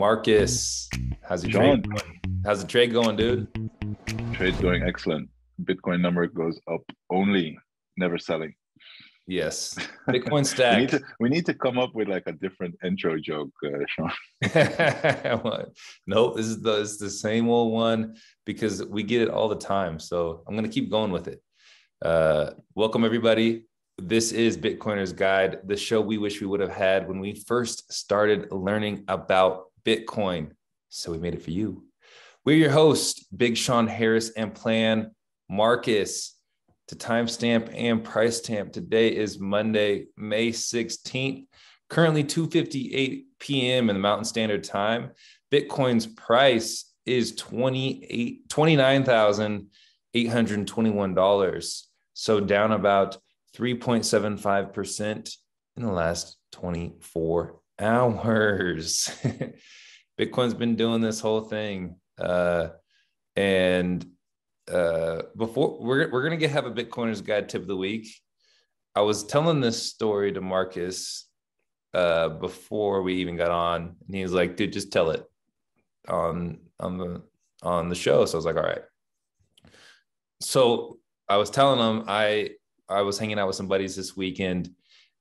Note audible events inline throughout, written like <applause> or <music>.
Marcus, how's the trade going? How's the trade going, dude? Trade's going excellent. Bitcoin number goes up only, never selling. Yes, <laughs> Bitcoin stack. we, need to, we need to come up with like a different intro joke, uh, Sean. <laughs> nope, this is the it's the same old one because we get it all the time. So I'm gonna keep going with it. Uh, welcome everybody. This is Bitcoiner's Guide, the show we wish we would have had when we first started learning about Bitcoin. So we made it for you. We're your hosts, Big Sean Harris and Plan Marcus. To timestamp and price stamp, today is Monday, May 16th, currently 2:58 p.m. in the Mountain Standard Time. Bitcoin's price is 28 $29,821. So down about 3.75% in the last 24 hours. <laughs> Bitcoin's been doing this whole thing. Uh, and uh, before we're, we're going to have a Bitcoiner's guide tip of the week. I was telling this story to Marcus uh, before we even got on, and he was like, "Dude, just tell it on on the on the show." So I was like, "All right." So I was telling him I I was hanging out with some buddies this weekend,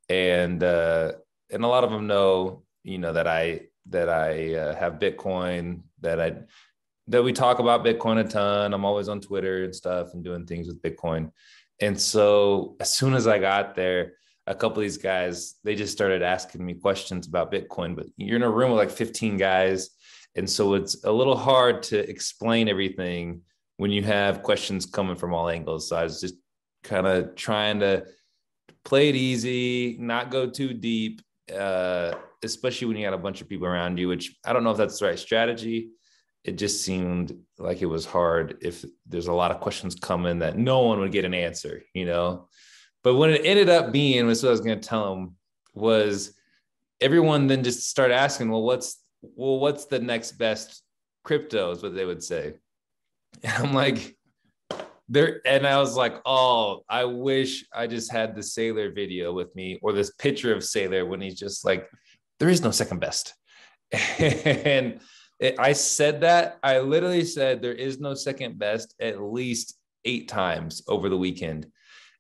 and uh, and a lot of them know, you know, that I that I uh, have Bitcoin, that I that we talk about Bitcoin a ton. I'm always on Twitter and stuff and doing things with Bitcoin. And so as soon as I got there, a couple of these guys, they just started asking me questions about Bitcoin. But you're in a room with like 15 guys. And so it's a little hard to explain everything when you have questions coming from all angles. So I was just kind of trying to play it easy, not go too deep, uh, especially when you got a bunch of people around you, which I don't know if that's the right strategy. It just seemed like it was hard if there's a lot of questions coming that no one would get an answer, you know. But when it ended up being, was what I was going to tell them was everyone then just started asking, well, what's well, what's the next best crypto? Is what they would say. And I'm like, there and I was like, oh, I wish I just had the Saylor video with me or this picture of Saylor when he's just like, there is no second best. <laughs> and it, I said that. I literally said there is no second best at least eight times over the weekend.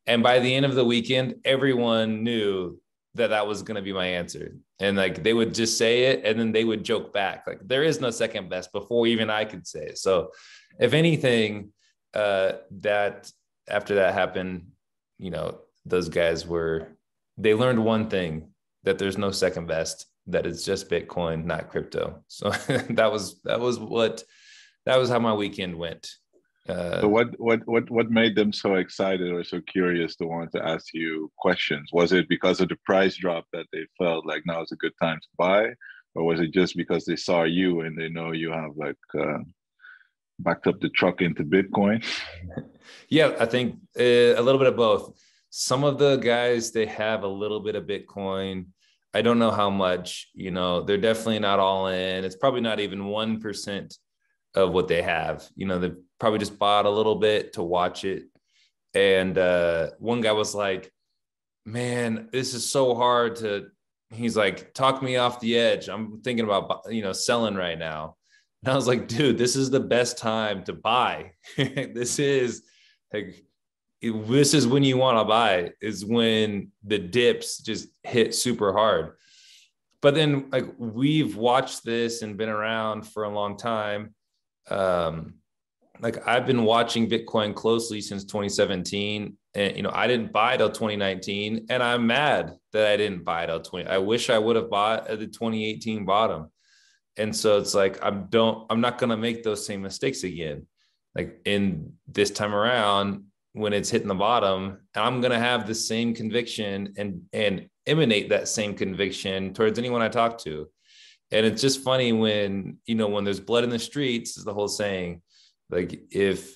And by the end of the weekend, everyone knew that that was going to be my answer. And like they would just say it and then they would joke back, like, there is no second best before even I could say it. So, if anything, uh, that after that happened, you know, those guys were they learned one thing that there's no second best, that it's just Bitcoin, not crypto. So <laughs> that was that was what that was how my weekend went. Uh, so what what what what made them so excited or so curious to want to ask you questions? Was it because of the price drop that they felt like now is a good time to buy, or was it just because they saw you and they know you have like uh, backed up the truck into Bitcoin? <laughs> yeah, I think uh, a little bit of both. Some of the guys they have a little bit of Bitcoin. I don't know how much. You know, they're definitely not all in. It's probably not even one percent of what they have. You know, they probably just bought a little bit to watch it. And uh, one guy was like, "Man, this is so hard to." He's like, "Talk me off the edge. I'm thinking about you know selling right now." And I was like, dude, this is the best time to buy. <laughs> this is like, this is when you want to buy, is when the dips just hit super hard. But then, like, we've watched this and been around for a long time. Um, like, I've been watching Bitcoin closely since 2017. And, you know, I didn't buy till 2019. And I'm mad that I didn't buy till 20. I wish I would have bought at the 2018 bottom and so it's like i'm don't i'm not going to make those same mistakes again like in this time around when it's hitting the bottom i'm going to have the same conviction and and emanate that same conviction towards anyone i talk to and it's just funny when you know when there's blood in the streets is the whole saying like if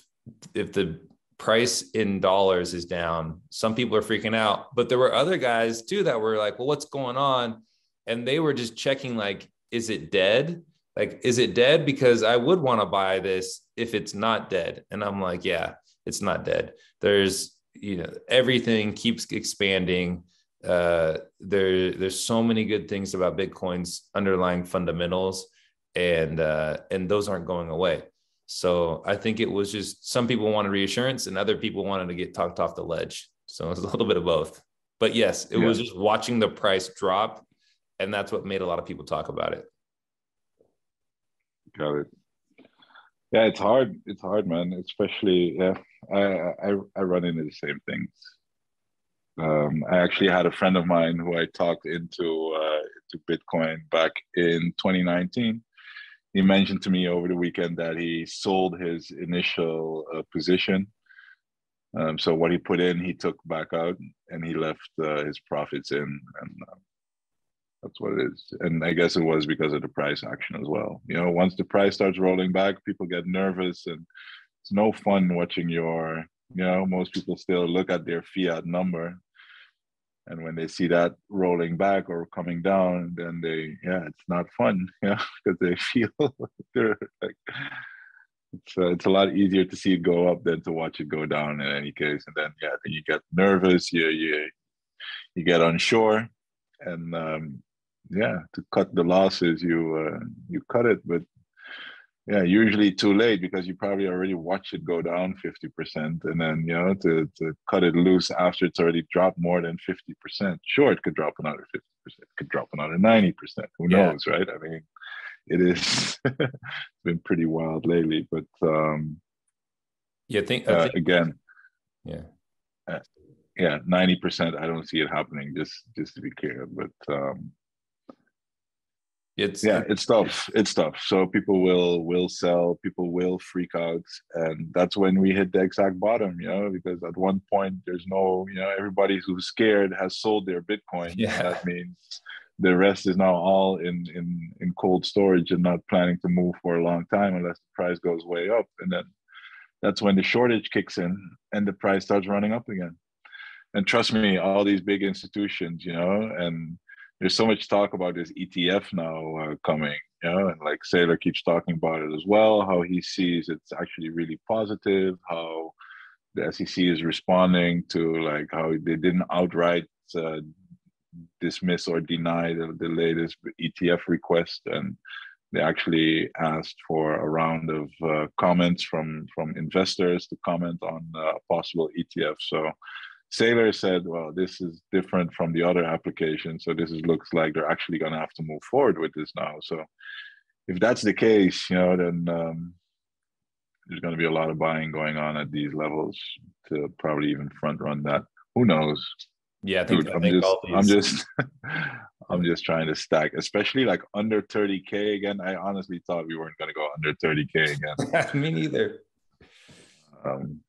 if the price in dollars is down some people are freaking out but there were other guys too that were like well what's going on and they were just checking like is it dead? Like, is it dead? Because I would want to buy this if it's not dead. And I'm like, yeah, it's not dead. There's, you know, everything keeps expanding. Uh, there, there's so many good things about Bitcoin's underlying fundamentals. and uh, and those aren't going away. So I think it was just some people wanted reassurance and other people wanted to get talked off the ledge. So it was a little bit of both. But yes, it yeah. was just watching the price drop, and that's what made a lot of people talk about it. Got it. Yeah, it's hard. It's hard, man. Especially, yeah, I I, I run into the same things. Um, I actually had a friend of mine who I talked into uh, into Bitcoin back in 2019. He mentioned to me over the weekend that he sold his initial uh, position. Um, so what he put in, he took back out, and he left uh, his profits in, and uh, that's what it is. And I guess it was because of the price action as well. You know, once the price starts rolling back, people get nervous, and it's no fun watching your. You know, most people still look at their fiat number and when they see that rolling back or coming down then they yeah it's not fun <laughs> yeah because they <laughs> feel they're like it's, uh, it's a lot easier to see it go up than to watch it go down in any case and then yeah then you get nervous you you you get unsure and um yeah to cut the losses you uh, you cut it but yeah usually too late because you probably already watched it go down 50% and then you know to, to cut it loose after it's already dropped more than 50% sure it could drop another 50% it could drop another 90% who yeah. knows right i mean it is <laughs> it's been pretty wild lately but um yeah think, uh, think again yeah uh, yeah 90% i don't see it happening just just to be clear but um it's yeah it's tough it's tough. So people will will sell people will freak out and that's when we hit the exact bottom you know because at one point there's no you know everybody who's scared has sold their bitcoin yeah. that means the rest is now all in in in cold storage and not planning to move for a long time unless the price goes way up. And then that's when the shortage kicks in and the price starts running up again. And trust me all these big institutions you know and there's so much talk about this ETF now uh, coming, you know, and like Saylor keeps talking about it as well, how he sees it's actually really positive, how the SEC is responding to like how they didn't outright uh, dismiss or deny the, the latest ETF request and they actually asked for a round of uh, comments from from investors to comment on uh, possible ETF. So Saylor said, well, this is different from the other application. So this is, looks like they're actually going to have to move forward with this now. So if that's the case, you know, then um, there's going to be a lot of buying going on at these levels to probably even front run that. Who knows? Yeah, I think, Dude, I am just. I'm just, <laughs> I'm just trying to stack, especially like under 30k again. I honestly thought we weren't going to go under 30k again. <laughs> Me neither. Um,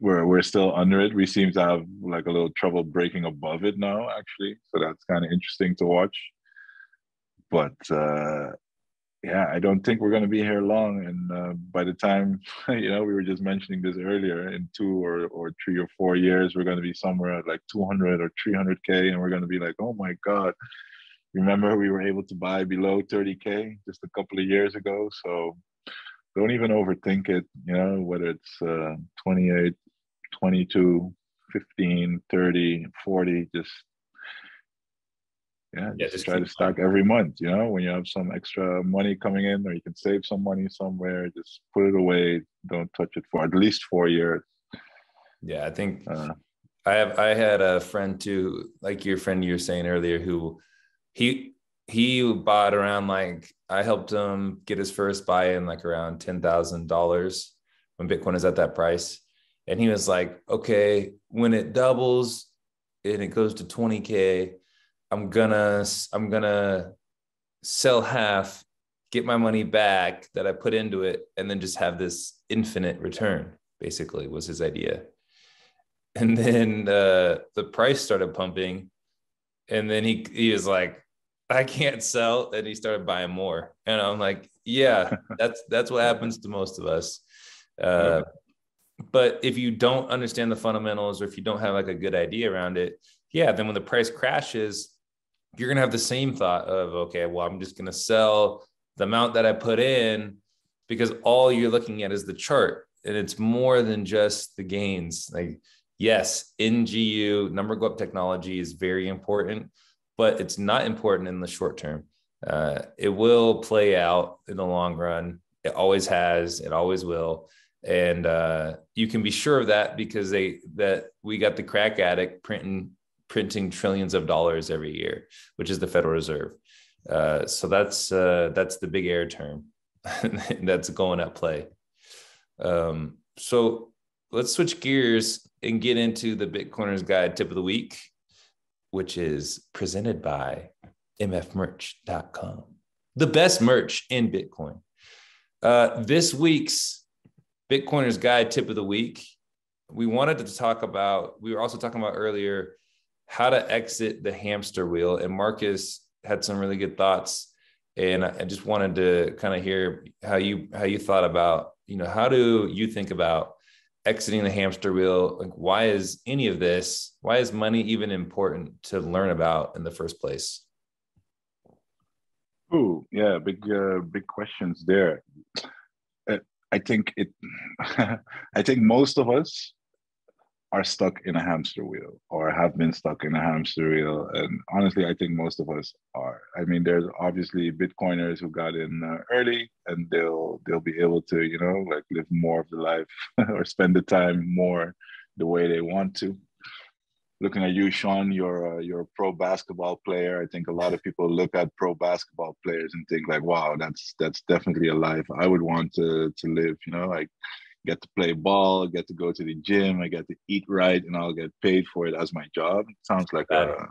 we're we're still under it. We seem to have like a little trouble breaking above it now, actually. So that's kind of interesting to watch. But uh, yeah, I don't think we're going to be here long. And uh, by the time <laughs> you know, we were just mentioning this earlier, in two or or three or four years, we're going to be somewhere at like 200 or 300k, and we're going to be like, oh my god. Remember, we were able to buy below 30k just a couple of years ago. So don't even overthink it you know whether it's uh, 28 22 15 30 40 just yeah, yeah just, try to stack every month you know when you have some extra money coming in or you can save some money somewhere just put it away don't touch it for at least four years. Yeah i think uh, i have i had a friend too like your friend you were saying earlier who he he bought around like i helped him get his first buy in like around $10000 when bitcoin is at that price and he was like, okay, when it doubles and it goes to 20K, I'm gonna, I'm gonna sell half, get my money back that I put into it, and then just have this infinite return, basically, was his idea. And then uh, the price started pumping. And then he he was like, I can't sell. And he started buying more. And I'm like, yeah, <laughs> that's that's what happens to most of us. Uh, but if you don't understand the fundamentals or if you don't have like a good idea around it, yeah, then when the price crashes, you're going to have the same thought of, okay, well, I'm just going to sell the amount that I put in because all you're looking at is the chart and it's more than just the gains. Like, yes, NGU, number go up technology is very important, but it's not important in the short term. Uh, it will play out in the long run. It always has. It always will. And uh, you can be sure of that because they that we got the crack addict printing printing trillions of dollars every year, which is the Federal Reserve. Uh, so that's uh, that's the big air term <laughs> that's going at play. Um, so let's switch gears and get into the Bitcoiners Guide tip of the week, which is presented by mfmerch.com, the best merch in Bitcoin. Uh, this week's Bitcoiners Guide tip of the week, we wanted to talk about, we were also talking about earlier how to exit the hamster wheel. And Marcus had some really good thoughts. And I just wanted to kind of hear how you how you thought about, you know, how do you think about exiting the hamster wheel? Like why is any of this, why is money even important to learn about in the first place? Oh, yeah, big uh, big questions there. I think it <laughs> I think most of us are stuck in a hamster wheel or have been stuck in a hamster wheel. And honestly, I think most of us are. I mean, there's obviously Bitcoiners who got in uh, early and they'll they'll be able to, you know, like live more of the life <laughs> or spend the time more the way they want to. Looking at you, Sean, you're a, you're a pro basketball player. I think a lot of people look at pro basketball players and think like, wow, that's that's definitely a life I would want to to live. You know, like get to play ball, get to go to the gym, I get to eat right, and I'll get paid for it as my job. Sounds like a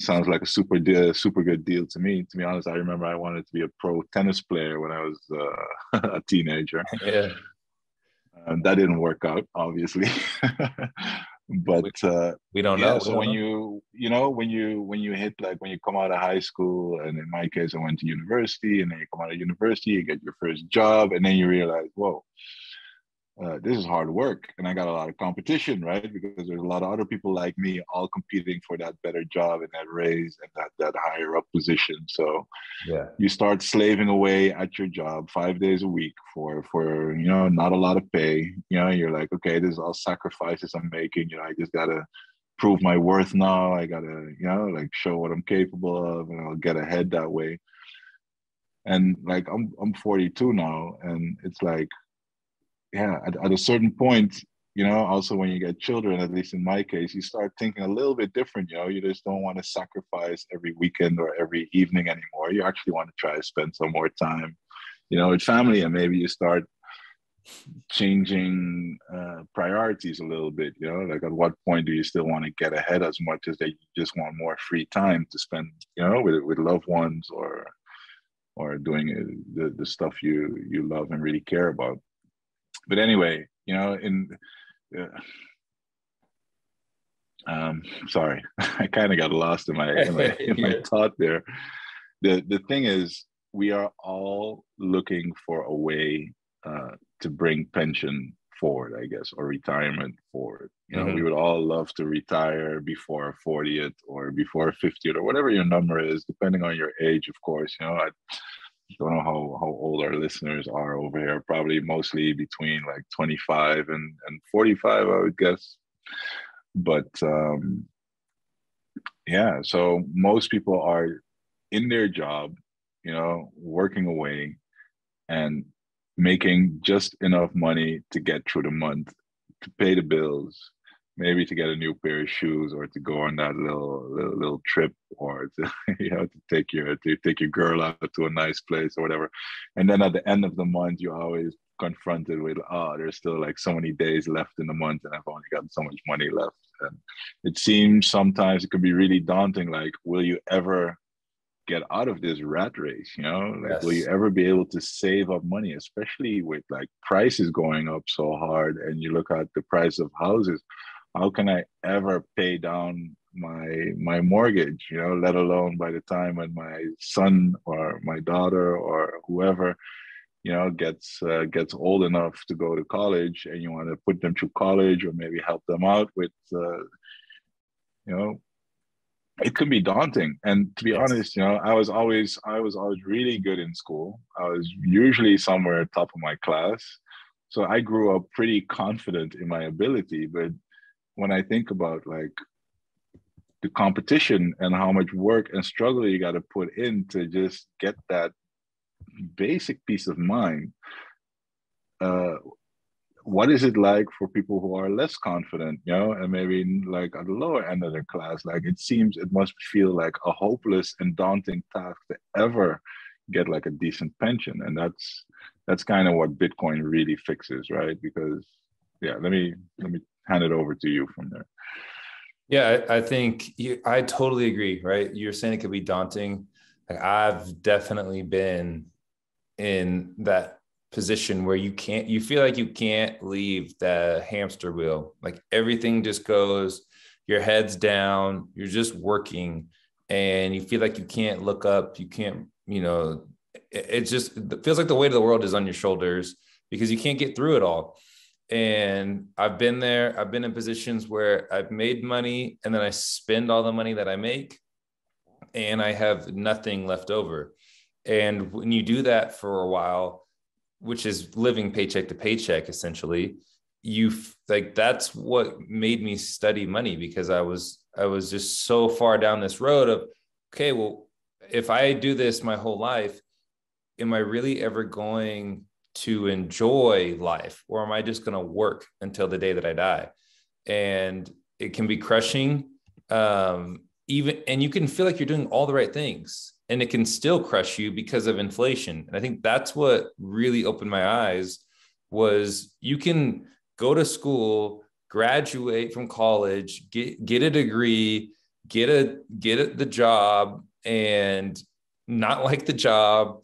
sounds like a super deal, super good deal to me. To be honest, I remember I wanted to be a pro tennis player when I was uh, <laughs> a teenager. <laughs> Yeah, and that didn't work out, obviously. <laughs> but uh, we don't yeah, know. So don't when know. you you know when you when you hit like when you come out of high school, and in my case, I went to university, and then you come out of university, you get your first job, and then you realize, whoa uh, this is hard work and i got a lot of competition right? Because there's a lot of other people like me all competing for that better job and that raise and that that higher up position. So yeah. you start slaving away at your job five days a week for for you know not a lot of pay. You know you're like okay this is all sacrifices i'm making. You know i just gotta prove my worth now. I gotta you know like show what i'm capable of and i'll get ahead that way. And like i'm i'm 42 now and it's like yeah, at, at a certain point, you know, also when you get children, at least in my case, you start thinking a little bit different. You know, you just don't want to sacrifice every weekend or every evening anymore. You actually want to try to spend some more time, you know, with family, and maybe you start changing uh, priorities a little bit. You know, like at what point do you still want to get ahead as much as you just want more free time to spend, you know, with with loved ones or or doing uh, the the stuff you you love and really care about but anyway, you know, in uh, um, sorry, <laughs> I kind of got lost in my in my, <laughs> in my thought there. The the thing is, we are all looking for a way uh, to bring pension forward, I guess, or retirement forward. You know, mm-hmm. we would all love to retire before 40th or before 50th or whatever your number is, depending on your age, of course. You know, I, don't know how, how old our listeners are over here. Probably mostly between like 25 and, and 45, I would guess. But um, yeah, so most people are in their job, you know, working away and making just enough money to get through the month to pay the bills maybe to get a new pair of shoes or to go on that little little, little trip or to <laughs> you know to take your to take your girl out to a nice place or whatever. And then at the end of the month you're always confronted with oh there's still like so many days left in the month and i've only got so much money left. And it seems sometimes it can be really daunting like will you ever get out of this rat race you know? Like yes. will you ever be able to save up money especially with like prices going up so hard and you look at the price of houses how can I ever pay down my my mortgage? You know, let alone by the time when my son or my daughter or whoever, you know, gets uh, gets old enough to go to college, and you want to put them through college or maybe help them out with, uh, you know, it can be daunting and to be yes. honest you know i was always i was always really good in school i was usually somewhere top of my class so i grew up pretty confident in my ability but when I think about like the competition and how much work and struggle you got to put in to just get that basic peace of mind. Uh, what is it like for people who are less confident, you know, and maybe like at the lower end of their class? Like it seems it must feel like a hopeless and daunting task to ever get like a decent pension. And that's that's kind of what Bitcoin really fixes, right? Because yeah, let me let me hand it over to you from there. Yeah, I, I think you, I totally agree. Right, you're saying it could be daunting. Like I've definitely been in that position where you can't you feel like you can't leave the hamster wheel like everything just goes your head's down you're just working and you feel like you can't look up you can't you know it, it just it feels like the weight of the world is on your shoulders because you can't get through it all and i've been there. I've been in positions where i've made money and then i spend all the money that i make and i have nothing left over. And when you do that for a while which is living paycheck to paycheck essentially you like that's what made me study money because i was i was just so far down this road of okay well if i do this my whole life am i really ever going to enjoy life or am i just going to work until the day that i die? And it can be crushing um even and you can feel like you're doing all the right things and it can still crush you because of inflation. And i think that's what really opened my eyes was you can go to school graduate from college get get a degree get a get the job and not <laughs> like the job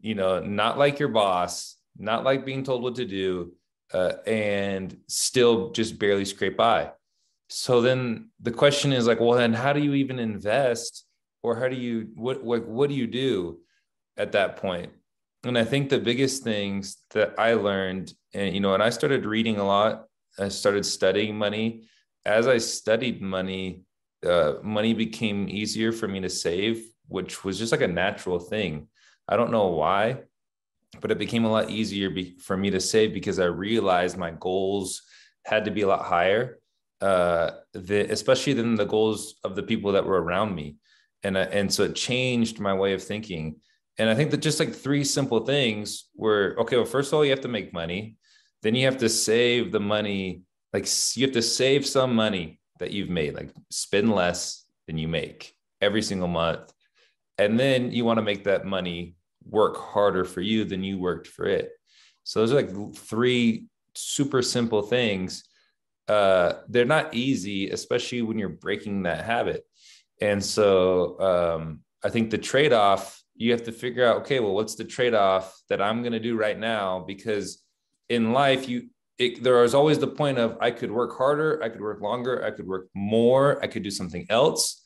you know not like your boss not like being told what to do uh, and still just barely scrape by. So then the question is like well then how do you even invest or how do you what what what do you do at that point? and i think the biggest things that i learned and you know and i started reading a lot i started studying money. As i studied money uh, money became easier for me to save which was just like a natural thing. I don't know why but it became a lot easier be, for me to save because i realized my goals had to be a lot higher uh, the, especially than the goals of the people that were around me. And uh, and so it changed my way of thinking. And i think that just like three simple things were okay well first of all you have to make money. Then you have to save the money like you have to save some money that you've made like spend less than you make every single month. And then you want to make that money work harder for you than you worked for it. So those are like three super simple things. Uh, they're not easy especially when you're breaking that habit. And so um, I think the trade off, you have to figure out, okay, well, what's the trade off that I'm going to do right now? Because in life, you, it, there is always the point of I could work harder, I could work longer, I could work more, I could do something else,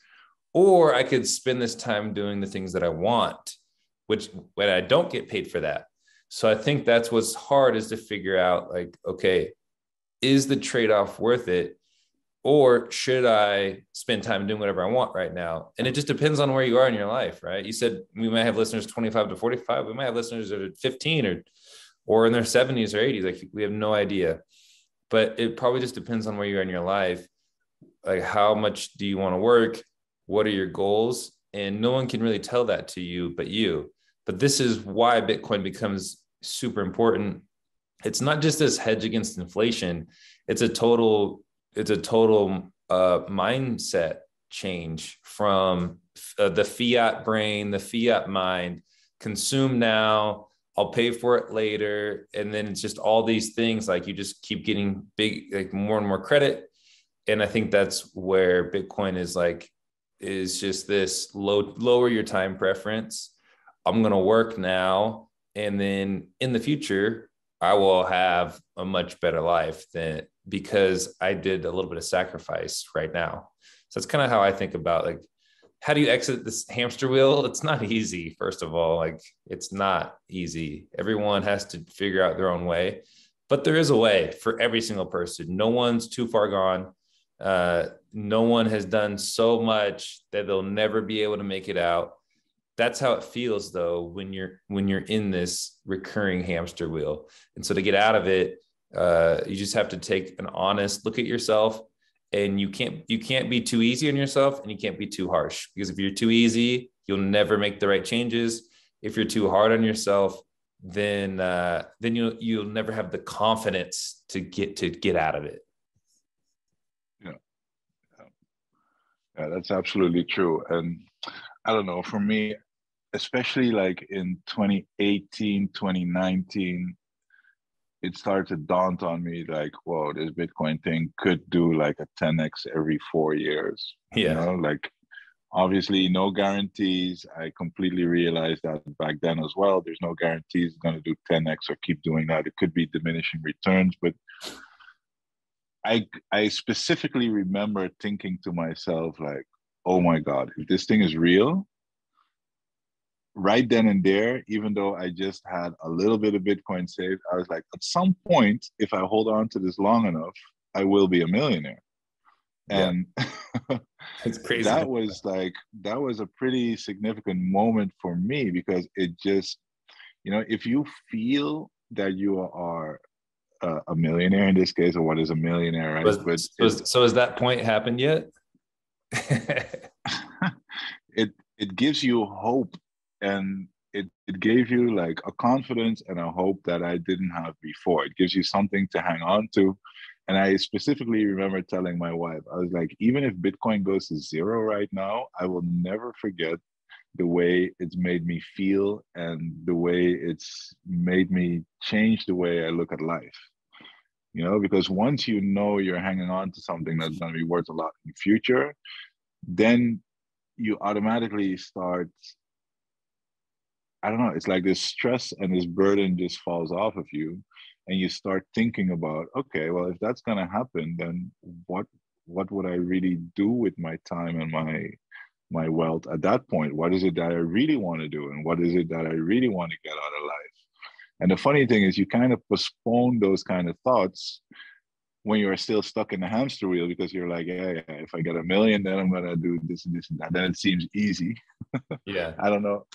or I could spend this time doing the things that I want, which when I don't get paid for that. So I think that's what's hard is to figure out like, okay, is the trade off worth it? or should I spend time doing whatever I want right now? And it just depends on where you are in your life, right? You said we might have listeners 25 to 45. We might have listeners that are 15 or or in their 70s or 80s. Like we have no idea. But it probably just depends on where you are in your life. Like how much do you want to work? What are your goals? And no one can really tell that to you but you. But this is why Bitcoin becomes super important. It's not just this hedge against inflation, it's a total it's a total uh, mindset change from uh, the fiat brain, the fiat mind, consume now, I'll pay for it later. And then it's just all these things like you just keep getting big, like more and more credit. And I think that's where Bitcoin is like, is just this low, lower your time preference. I'm going to work now. And then in the future, I will have a much better life than because I did a little bit of sacrifice right now. So that's kind of how I think about like how do you exit this hamster wheel? <laughs> It's not easy, first of all. Like it's not easy. Everyone has to figure out their own way, but there is a way for every single person. No one's too far gone. Uh, no one has done so much that they'll never be able to make it out. That's how it feels though when you're when you're in this recurring hamster wheel. And so to get out of it, uh, you just have to take an honest look at yourself and you can't you can't be too easy on yourself and you can't be too harsh because if you're too easy you'll never make the right changes if you're too hard on yourself then uh, then you'll you'll never have the confidence to get to get out of it yeah yeah that's absolutely true and i don't know for me especially like in 2018 2019 it started to daunt on me like, whoa, this Bitcoin thing could do like a 10x every four years. Yeah. You know, like obviously no guarantees. I completely realized that back then as well. There's no guarantees it's going to do 10x or keep doing that. It could be diminishing returns, but I I specifically remember thinking to myself like, oh my God, if this thing is real, right then and there, even though I just had a little bit of Bitcoin saved, I was like, at some point, if I hold on to this long enough, I will be a millionaire. And <laughs> it's crazy. that was like, that was a pretty significant moment for me because it just, you know, if you feel that you are a, a millionaire in this case, or what is a millionaire, right? Was, but was, so has that point happened yet? <laughs> <laughs> it it gives you hope and it, it gave you like a confidence and a hope that I didn't have before. It gives you something to hang on to. And I specifically remember telling my wife, I was like, even if Bitcoin goes to zero right now, I will never forget the way it's made me feel and the way it's made me change the way I look at life. You know, because once you know you're hanging on to something that's going to be worth a lot in the future, then you automatically start I don't know, it's like this stress and this burden just falls off of you. And you start thinking about, okay, well, if that's gonna happen, then what what would I really do with my time and my my wealth at that point? What is it that I really want to do? And what is it that I really want to get out of life? And the funny thing is you kind of postpone those kind of thoughts when you're still stuck in the hamster wheel because you're like, yeah, yeah, if I get a million, then I'm gonna do this and this and that. Then it seems easy. <laughs> Yeah. I don't know.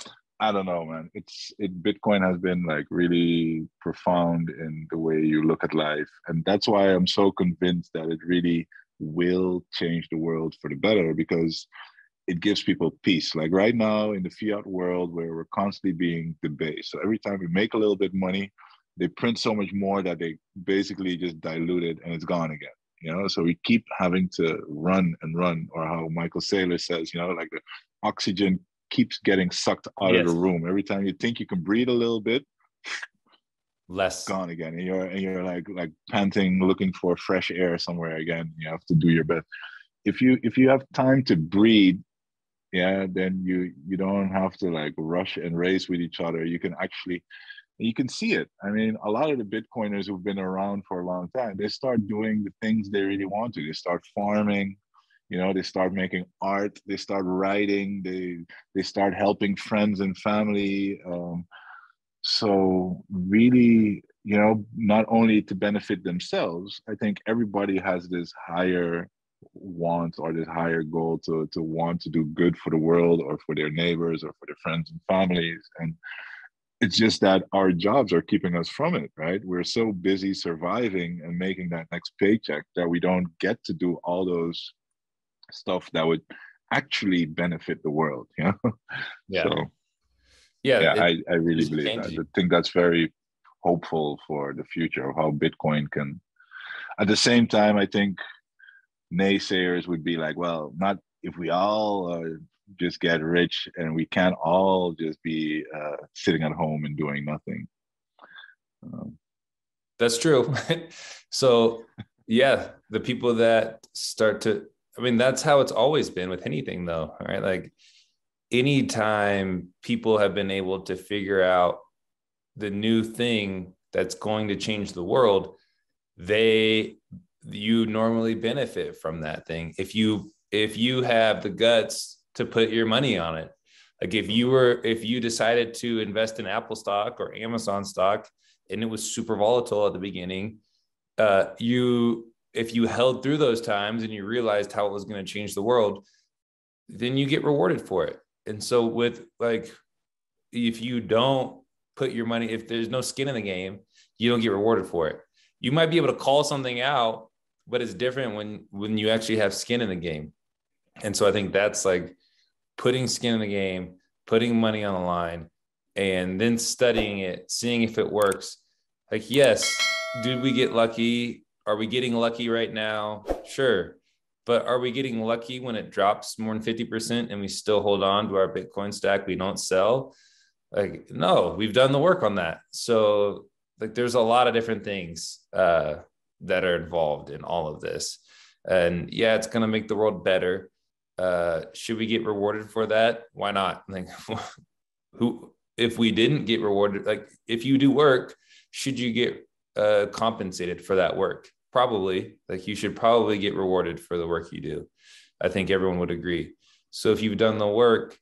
I don't know, man. It's it Bitcoin has been like really profound in the way you look at life. And that's why I'm so convinced that it really will change the world for the better because it gives people peace. Like right now in the fiat world where we're constantly being debased. So every time we make a little bit money, they print so much more that they basically just dilute it and it's gone again. You know, so we keep having to run and run, or how Michael Saylor says, you know, like the oxygen keeps getting sucked out yes. of the room. Every time you think you can breathe a little bit, less gone again. And you're and you're like like panting, looking for fresh air somewhere again. You have to do your best. If you if you have time to breathe, yeah, then you you don't have to like rush and race with each other. You can actually you can see it. I mean, a lot of the Bitcoiners who've been around for a long time, they start doing the things they really want to. They start farming, you know they start making art they start writing they they start helping friends and family um, so really you know not only to benefit themselves i think everybody has this higher want or this higher goal to to want to do good for the world or for their neighbors or for their friends and families. And it's just that our jobs are keeping us from it right? We're so busy surviving and making that next paycheck that we don't get to do all those stuff that would actually benefit the world know? <laughs> Yeah. So yeah, yeah I, I really believe that. i think that's very hopeful for the future of how bitcoin can at the same time i think naysayers would be like well not if we all uh, just get rich and we can't all just be uh, sitting at home and doing nothing um, that's true <laughs> so yeah the people that start to I mean, that's how it's always been with anything, though, right? Like, anytime people have been able to figure out the new thing that's going to change the world, they you normally benefit from that thing if you if you have the guts to put your money on it like if you were if you decided to invest in apple stock or amazon stock and it was super volatile at the beginning uh, you if you held through those times and you realized how it was going to change the world, then you get rewarded for it. And so with like if you don't put your money, if there's no skin in the game, you don't get rewarded for it. You might be able to call something out, but it's different when when you actually have skin in the game. And so I think that's like putting skin in the game, putting money on the line, and then studying it, seeing if it works. Like, yes, did we get lucky? Are we getting lucky right now? Sure. But are we getting lucky when it drops more than 50% and we still hold on to our Bitcoin stack? We don't sell? Like, no, we've done the work on that. So, like, there's a lot of different things uh, that are involved in all of this. And yeah, it's going to make the world better. Uh, should we get rewarded for that? Why not? <laughs> Like, who, if we didn't get rewarded, like, if you do work, should you get uh, compensated for that work? Probably. Like, you should probably get rewarded for the work you do. I think everyone would agree. So, if you've done the work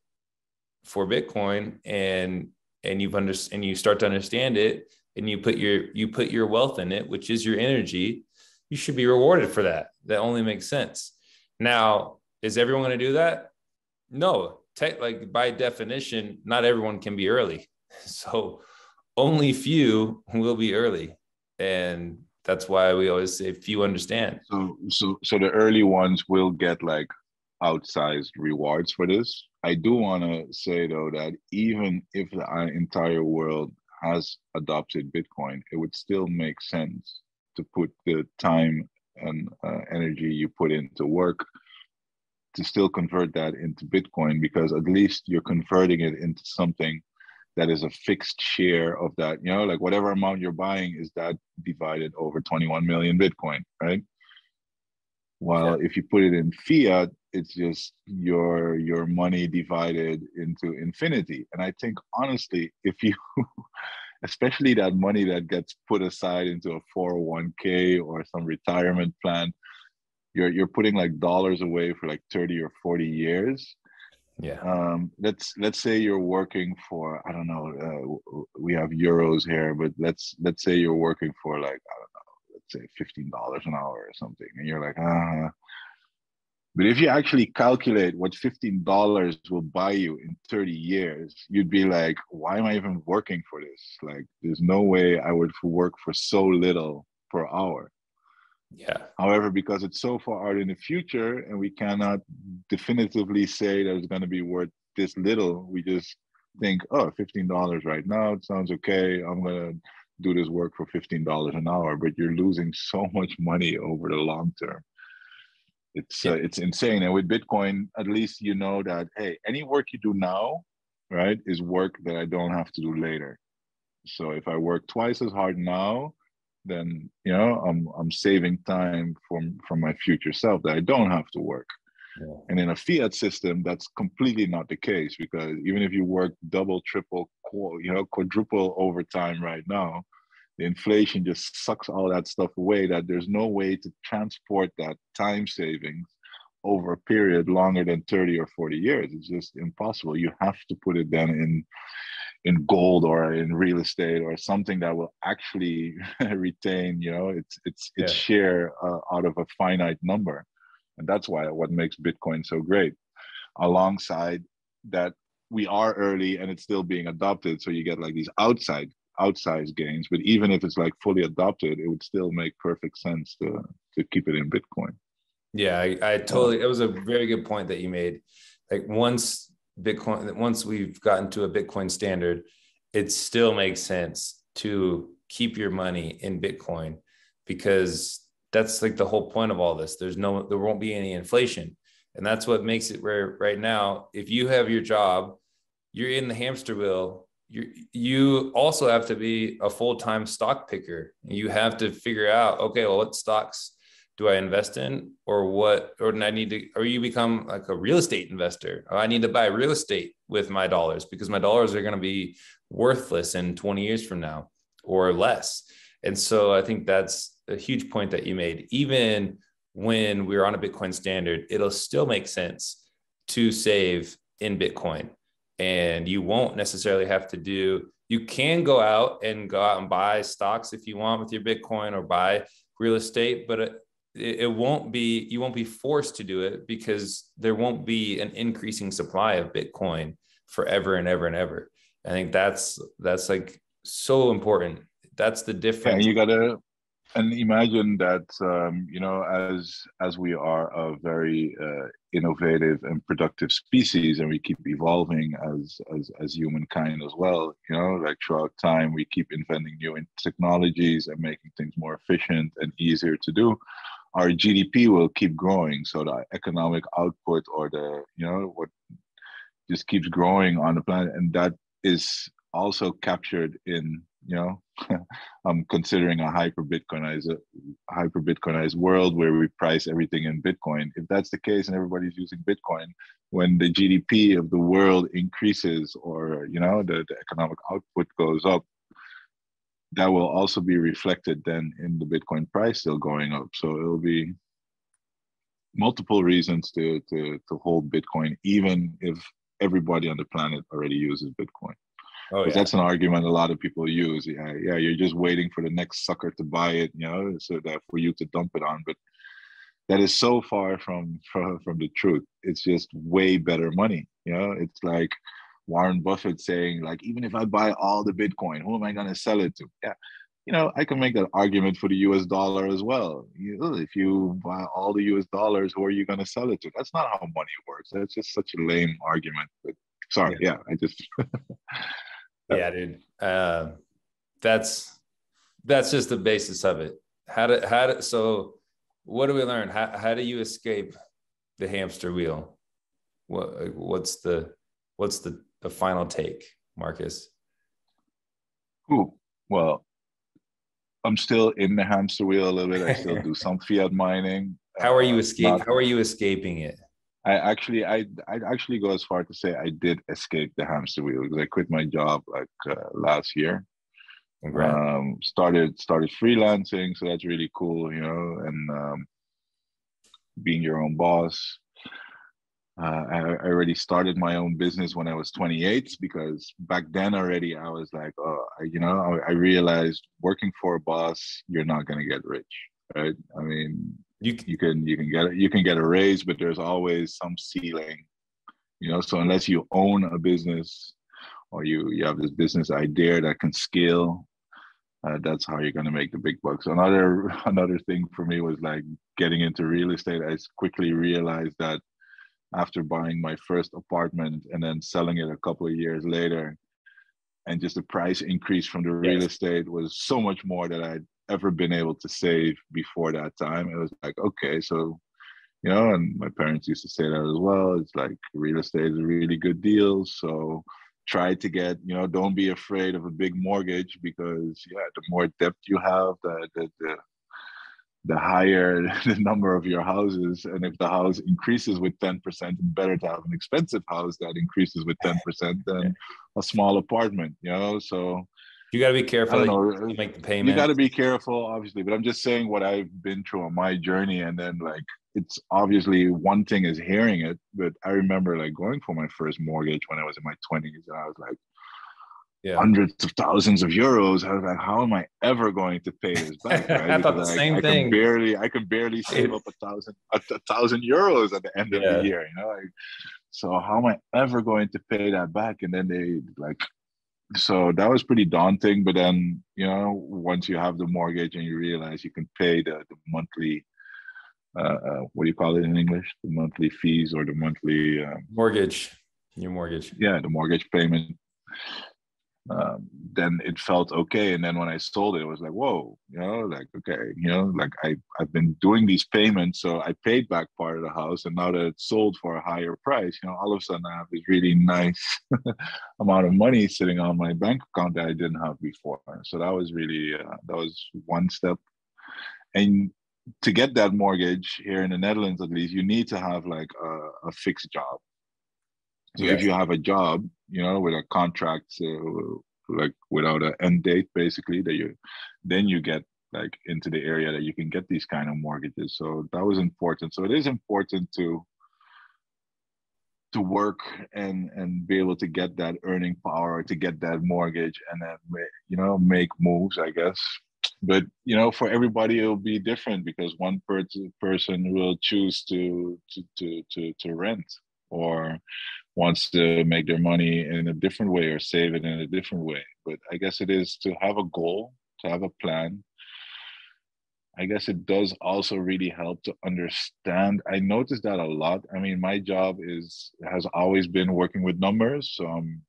for Bitcoin and and you've under and you start to understand it and you put your you put your wealth in it which is your energy you should be rewarded for that. That only makes sense. Now is everyone going to do that? No. Te- like by definition not everyone can be early. <laughs> So only few will be early. And that's why we always say few understand. So so so the early ones will get like outsized rewards for this. I do want to say though that even if the uh, entire world has adopted Bitcoin, it would still make sense to put the time and uh, energy you put into work to still convert that into Bitcoin because at least you're converting it into something that is a fixed share of that, you know, like whatever amount you're buying is that divided over 21 million Bitcoin, right? While yeah. if you put it in fiat, it's just your your money divided into infinity. And I think honestly, if you <laughs> especially that money that gets put aside into a 401k or some retirement plan, you're you're putting like dollars away for like 30 or 40 years. Yeah. Um, let's let's say you're working for I don't know. Uh, we have euros here, but let's let's say you're working for like I don't know, let's say fifteen dollars an hour or something, and you're like, ah, but if you actually calculate what $15 will buy you in 30 years, you'd be like, why am I even working for this? Like, there's no way I would work for so little per hour. Yeah. However, because it's so far out in the future and we cannot definitively say that it's going to be worth this little, we just think, oh, $15 right now, it sounds okay. I'm going to do this work for $15 an hour, but you're losing so much money over the long term it's yeah. uh, it's insane and with bitcoin at least you know that hey any work you do now right is work that i don't have to do later so if i work twice as hard now then you know i'm i'm saving time from from my future self that i don't have to work yeah. and in a fiat system that's completely not the case because even if you work double triple you know quadruple overtime right now the inflation just sucks all that stuff away that there's no way to transport that time savings over a period longer than 30 or 40 years. It's just impossible. You have to put it then in in gold or in real estate or something that will actually <laughs> retain you know its its its yeah. share uh, out of a finite number. And that's why what makes bitcoin so great. Alongside that we are early and it's still being adopted. So you get like these outside outsized gains. But even if it's like fully adopted, it would still make perfect sense to to keep it in Bitcoin. Yeah, I, I totally. It was a very good point that you made. Like once Bitcoin, once we've gotten to a Bitcoin standard, it still makes sense to keep your money in Bitcoin because that's like the whole point of all this. There's no, there won't be any inflation. And that's what makes it where right now, if you have your job, you're in the hamster wheel you you also have to be a full-time stock picker. You have to figure out okay well what stocks do i invest in or what or do i need to or you become like a real estate investor. Oh, i need to buy real estate with my dollars because my dollars are going to be worthless in 20 years from now or less. And so i think that's a huge point that you made. Even when we're on a bitcoin standard it'll still make sense to save in bitcoin and you won't necessarily have to do you can go out and go out and buy stocks if you want with your bitcoin or buy real estate but it, it won't be you won't be forced to do it because there won't be an increasing supply of bitcoin forever and ever and ever. I think that's that's like so important. That's the difference. Yeah, you gotta and imagine that um, you know as as we are a very uh, innovative and productive species and we keep evolving as as as humankind as well you know like throughout time we keep inventing new technologies and making things more efficient and easier to do our gdp will keep growing. So the economic output or the you know what just keeps growing on the planet and that is also captured in you know <laughs> i'm considering a hyper bitcoinized hyper bitcoinized world where we price everything in bitcoin. If that's the case and everybody's using bitcoin when the gdp of the world increases or you know the, the economic output goes up that will also be reflected then in the bitcoin price still going up. So it'll be multiple reasons to to to hold bitcoin even if everybody on the planet already uses bitcoin Oh, yeah. That's an argument a lot of people use. Yeah, yeah, you're just waiting for the next sucker to buy it, you know, so that for you to dump it on. But that is so far from from, from the truth. It's just way better money. You know, it's like Warren Buffett saying, like, even if I buy all the Bitcoin, who am I gonna sell it to? Yeah. You know, I can make that argument for the US dollar as well. You, if you buy all the US dollars, who are you going to sell it to? That's not how money works. That's just such a lame argument. But sorry, yeah, yeah I just <laughs> yeah, dude. Uh, that's that's just the basis of it. How to how to so what do we learn? How how do you escape the hamster wheel? What what's the what's the the final take, Marcus? Ooh, well, I'm still in the hamster wheel a little bit. I still <laughs> do some fiat mining. How are you uh, escaping? How are you escaping it? I actually, I, I actually go as far to say I did escape the hamster wheel because I quit my job like uh, last year. Um, started started freelancing, so that's really cool, you know, and um, being your own boss. Uh, I, I, already started my own business when I was 28 because back then already I was like, oh, I, you know, I, I realized working for a boss, you're not gonna get rich, right? I mean, you you can you can get you can get a raise, but there's always some ceiling, you know. So unless you own a business or you you have this business idea that can scale, uh, that's how you're gonna make the big bucks. Another another thing for me was like getting into real estate. I quickly realized that after buying my first apartment and then selling it a couple of years later, and just the price increase from the real yes. estate was so much more that I ever been able to save before that time. It was like, okay, so you know, and my parents used to say that as well. It's like real estate is a really good deal. So try to get, you know, don't be afraid of a big mortgage because yeah, the more debt you have, the the, the the higher <laughs> the number of your houses. And if the house increases with 10%, it's better to have an expensive house that increases with 10% than a small apartment, you know? So you got to be careful. Know, you make the payment. You got to be careful, obviously. But I'm just saying what I've been through on my journey, and then like it's obviously one thing is hearing it, but I remember like going for my first mortgage when I was in my 20s, and I was like, yeah. hundreds of thousands of euros. I was like, how am I ever going to pay this back? <laughs> Right? I thought the same I, thing. I can barely, I can barely <laughs> save up a thousand, a, a thousand euros at the end yeah. of the year. You know, like, so how am I ever going to pay that back? And then they like so that was pretty daunting but then you know once you have the mortgage and you realize you can pay the, the monthly uh, uh, what do you call it in english? The monthly fees or the monthly uh, mortgage your mortgage. Yeah the mortgage payment um, then it felt okay. And then when I sold it, it was like, whoa, you know, like, okay, you know, like I, I've been doing these payments. So I paid back part of the house. And now that it's sold for a higher price, you know, all of a sudden I have this really nice <laughs> amount of money sitting on my bank account that I didn't have before. So that was really, uh, that was one step. And to get that mortgage here in the Netherlands, at least, you need to have like a, a fixed job. So yes. if you have a job, you know, with a contract, uh, like without an end date, basically, that you, then you get like into the area that you can get these kind of mortgages. So that was important. So it is important to to work and and be able to get that earning power to get that mortgage and then you know make moves i guess but you know for everybody it'll be different because one person person will choose to to to to, to rent or wants to make their money in a different way or save it in a different way. But I guess it is to have a goal, to have a plan, I guess it does also really help to understand. I noticed that a lot. I mean, my job is has always been working with numbers. So I'm,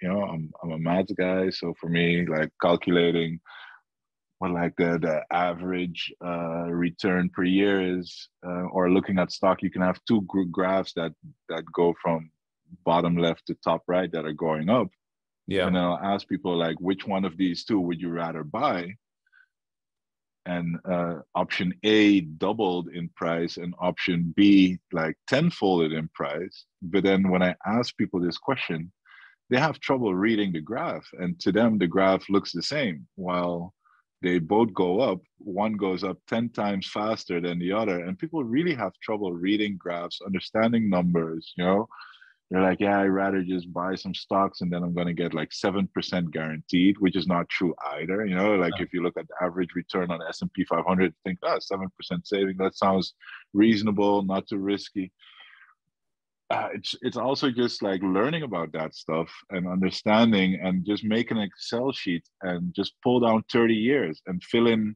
you know, I'm I'm a math guy. So for me, like calculating what like the the average uh, return per year is, uh, or looking at stock, you can have two graphs that that go from bottom left to top right that are going up. Yeah. And I'll ask people like, which one of these two would you rather buy? and uh, option A doubled in price and option B like tenfolded in price. But then when I ask people this question, they have trouble reading the graph. And to them, the graph looks the same. While they both go up, one goes up 10 times faster than the other. And people really have trouble reading graphs, understanding numbers, you know they're like, yeah, I'd rather just buy some stocks and then I'm going to get like 7% guaranteed, which is not true either. You know, like if you look at the average return on S&P 500, think, oh, 7% saving, that sounds reasonable, not too risky. Uh, it's it's also just like learning about that stuff and understanding and just make an Excel sheet and just pull down 30 years and fill in,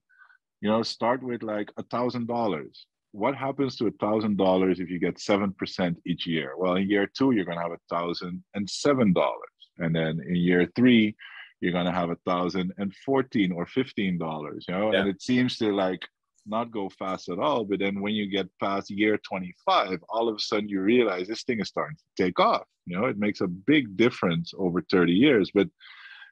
you know, start with like a thousand dollars what happens to a thousand dollars if you get seven percent each year? Well, in year two, you're going to have a thousand and seven dollars, and then in year three, you're going to have a thousand and fourteen or fifteen dollars. You know, yeah. and it seems to like not go fast at all. But then when you get past year 25, all of a sudden you realize this thing is starting to take off. You know, it makes a big difference over 30 years. But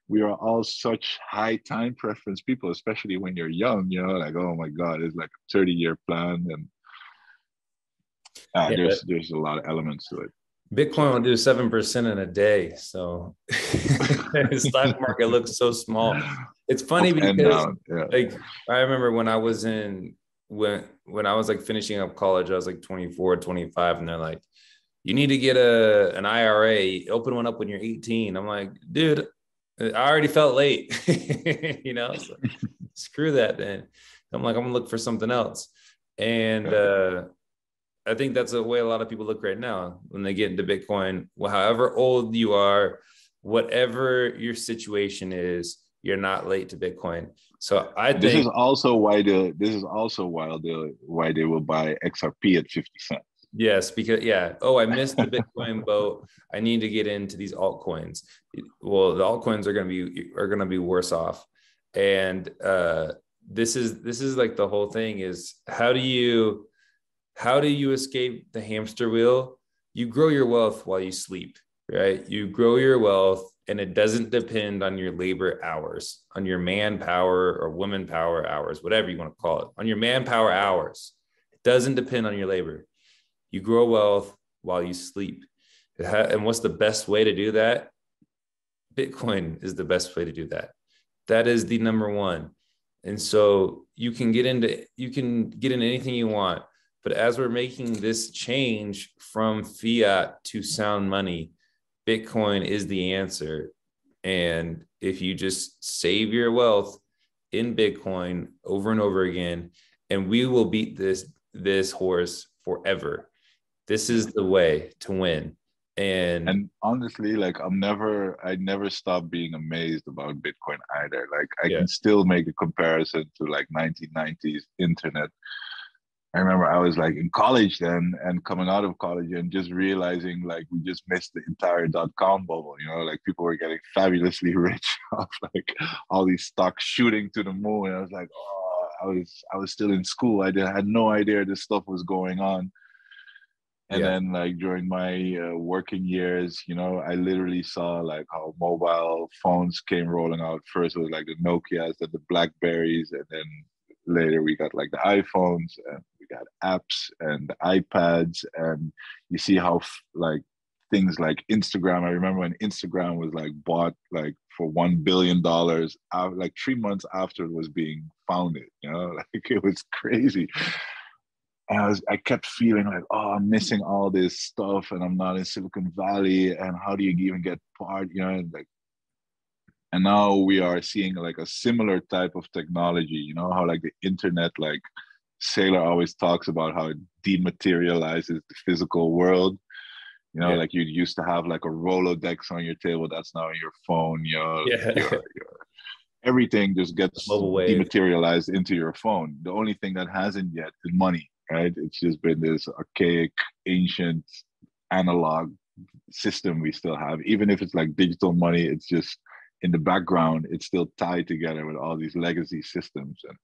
we are all such high time preference people, especially when you're young, you know, like, oh my God, it's like a 30 year plan. And uh, yeah, there's there's a lot of elements to it. Bitcoin will do seven percent in a day, so the <laughs> stock market looks so small. It's funny because yeah. like I remember when I was in when when I was like finishing up college, I was like 24, 25, and they're like, you need to get a an IRA, open one up when you're 18. I'm like, dude, I already felt late, <laughs> you know. So, <laughs> screw that then. I'm like, I'm gonna look for something else. And uh I think that's the way a lot of people look right now when they get into Bitcoin. Well, however old you are, whatever your situation is, you're not late to Bitcoin. So I think this is also why the this is also why the why they will buy XRP at 50 cents. Yes, because yeah. Oh, I missed the Bitcoin <laughs> boat. I need to get into these altcoins. Well, the altcoins are gonna be are gonna be worse off. And uh this is this is like the whole thing is how do you how do you escape the hamster wheel? You grow your wealth while you sleep, right? You grow your wealth and it doesn't depend on your labor hours, on your manpower or woman power hours, whatever you want to call it, on your manpower hours. It doesn't depend on your labor. You grow wealth while you sleep. And what's the best way to do that? Bitcoin is the best way to do that. That is the number one. And so you can get into you can get into anything you want but as we're making this change from fiat to sound money, Bitcoin is the answer. And if you just save your wealth in Bitcoin over and over again, and we will beat this this horse forever. This is the way to win. And and honestly, like I'm never I never stop being amazed about Bitcoin either. Like I yeah. can still make a comparison to like 1990s internet I remember I was like in college then and coming out of college and just realizing like we just missed the entire dot com bubble, you know, like people were getting fabulously <laughs> rich off like all these stocks shooting to the moon. And I was like, oh, I was I was still in school. I did, had no idea this stuff was going on. And yeah. then like during my uh, working years, you know, I literally saw like how mobile phones came rolling out. First it was like the Nokia's, then the Blackberries, and then later we got like the iPhones and got apps and iPads, and you see how like things like Instagram. I remember when Instagram was like bought like for one billion dollars, uh, like three months after it was being founded. You know, <laughs> like it was crazy. And I was, I kept feeling like, oh, I'm missing all this stuff, and I'm not in Silicon Valley. And how do you even get part? You know, like and now we are seeing like a similar type of technology you know how like the internet like Saylor always talks about how it dematerializes the physical world. You know, yeah. like you used to have like a Rolodex on your table. That's now your phone. Yeah. Your, your, everything just gets dematerialized into your phone. The only thing that hasn't yet is money, right? It's just been this archaic, ancient, analog system we still have. Even if it's like digital money, it's just in the background, it's still tied together with all these legacy systems. And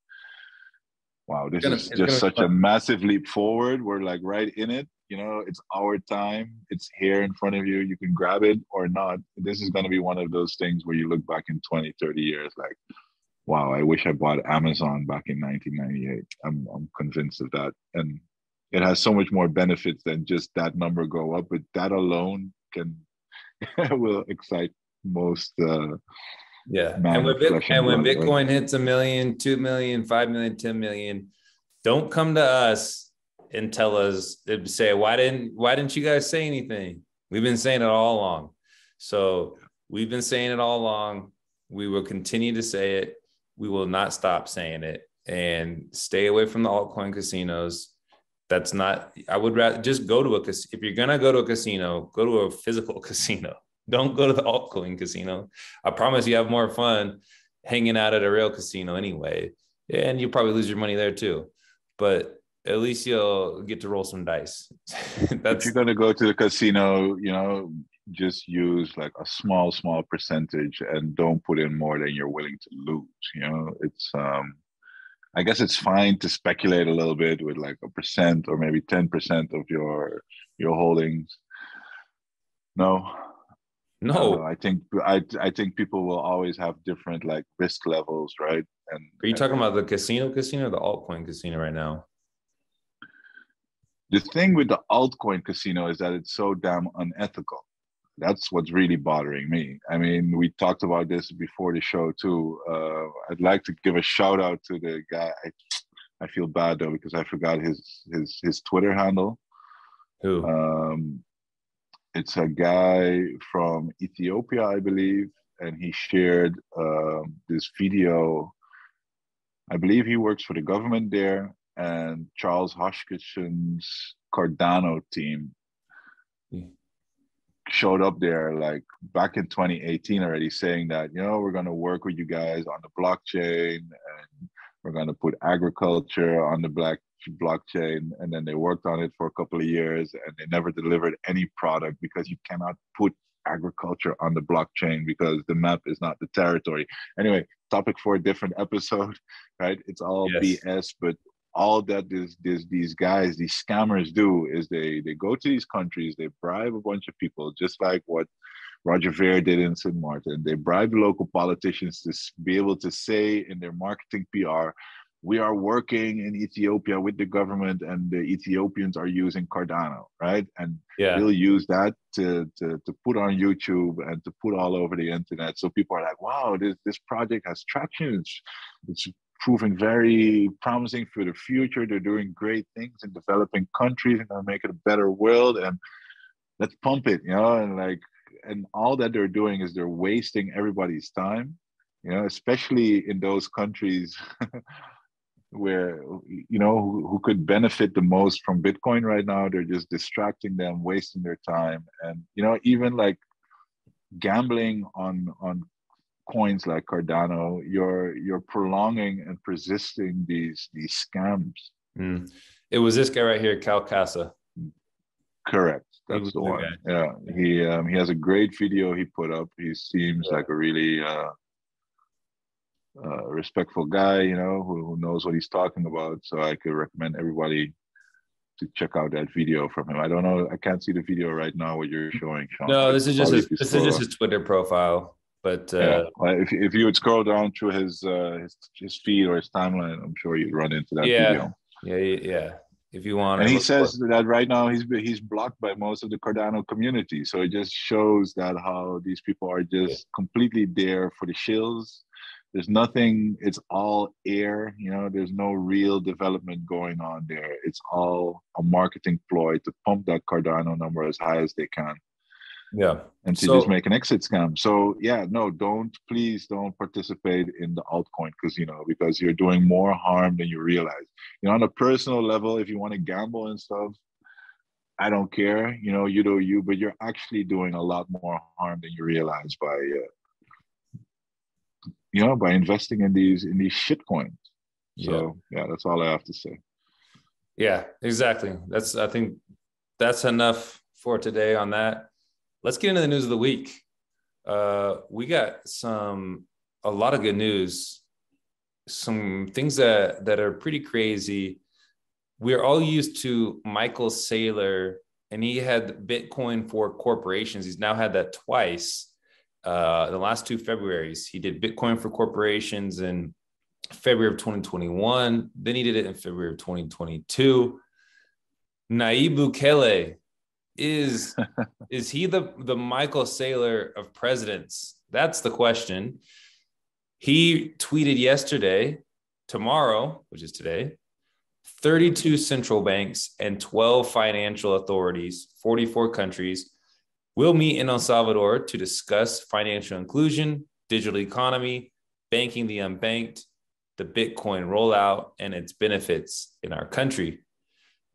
wow, this gonna, is just such a massive leap forward. We're like right in it. You know, it's our time. It's here in front of you. You can grab it or not. This is going to be one of those things where you look back in 20, 30 years like, wow, I wish I bought Amazon back in 1998. I'm, I'm convinced of that. And it has so much more benefits than just that number go up, but that alone can <laughs> will excite most uh yeah. And, with Bit- and when bitcoin hits a million two million five million ten million don't come to us and tell us say why didn't why didn't you guys say anything? We've been saying it all along. So we've been saying it all along. We will continue to say it. We will not stop saying it. And stay away from the altcoin casinos. That's not i would rather just go to a casino. if you're gonna go to a casino go to a physical <laughs> casino don't go to the altcoin casino. I promise you have more fun hanging out at a real casino anyway. And you probably lose your money there too. But at least you'll get to roll some dice. <laughs> That's if you're gonna go to the casino you know just use like a small small percentage and don't put in more than you're willing to lose you know? It's um I guess it's fine to speculate a little bit with like a percent or maybe 10% of your your holdings. No. No. Uh, I think I I think people will always have different like risk levels, right? And Are you talking about the casino casino or the altcoin casino right now? The thing with the altcoin casino is that it's so damn unethical that's what's really bothering me. I mean, we talked about this before the show too. Uh, I'd like to give a shout out to the guy. I, I feel bad though because I forgot his his his Twitter handle. Who? Um, it's a guy from Ethiopia, I believe, and he shared uh, this video. I believe he works for the government there, and Charles Hoskinson's Cardano team showed up there like back in 2018 already saying that you know we're going to work with you guys on the blockchain and we're going to put agriculture on the black blockchain and then they worked on it for a couple of years and they never delivered any product because you cannot put agriculture on the blockchain because the map is not the territory anyway topic for a different episode <laughs> right it's all yes. bs but all that this, this, these guys, these scammers do is they they go to these countries, they bribe a bunch of people, just like what Roger Ver did in St. Martin. They bribe local politicians to be able to say in their marketing PR, we are working in Ethiopia with the government and the Ethiopians are using Cardano, right? And yeah. they'll use that to, to, to put on YouTube and to put all over the internet. So people are like, wow, this, this project has traction. It's, it's proving very promising for the future. They're doing great things in developing countries and make it a better world. And let's pump it, you know, and like and all that they're doing is they're wasting everybody's time, you know, especially in those countries <laughs> where you know who, who could benefit the most from Bitcoin right now. They're just distracting them, wasting their time. And you know, even like gambling on on coins like Cardano, you're you're prolonging and persisting these these scams. Mm. It was this guy right here, Kal Kassa. Correct. That's the one. Guy. Yeah. He um, he has a great video he put up. He seems yeah. like a really uh, uh, respectful guy, you know, who, who knows what he's talking about. So I could recommend everybody to check out that video from him. I don't know. I can't see the video right now what you're showing. Sean. No, this is just his, this is just his Twitter profile. But uh, yeah, if if you would scroll down through his uh, his his feed or his timeline, I'm sure you'd run into that yeah. video. Yeah, yeah. If you want, and he says for... that right now he's he's blocked by most of the Cardano community. So it just shows that how these people are just yeah. completely there for the shills. There's nothing. It's all air. You know, there's no real development going on there. It's all a marketing ploy to pump that Cardano number as high as they can yeah and to so, just make an exit scam so yeah no don't please don't participate in the altcoin casino because you're doing more harm than you realize you know on a personal level if you want to gamble and stuff i don't care you know you do you but you're actually doing a lot more harm than you realize by uh, you know, by investing in these in these shit coins. So yeah. yeah, that's all I have to say. Yeah, exactly. That's I think that's enough for today on that. Let's get into the news of the week. Uh, we got some a lot of good news, some things that that are pretty crazy. We're all used to Michael Saylor, and he had Bitcoin for corporations. He's now had that twice. Uh, the last two Februarys, he did Bitcoin for corporations in February of 2021. Then he did it in February of 2022. Nayib Bukele is <laughs> is he the the Michael Saylor of presidents? That's the question. He tweeted yesterday, tomorrow, which is today, 32 central banks and 12 financial authorities, 44 countries will meet in El Salvador to discuss financial inclusion, digital economy, banking the unbanked, the Bitcoin rollout, and its benefits in our country.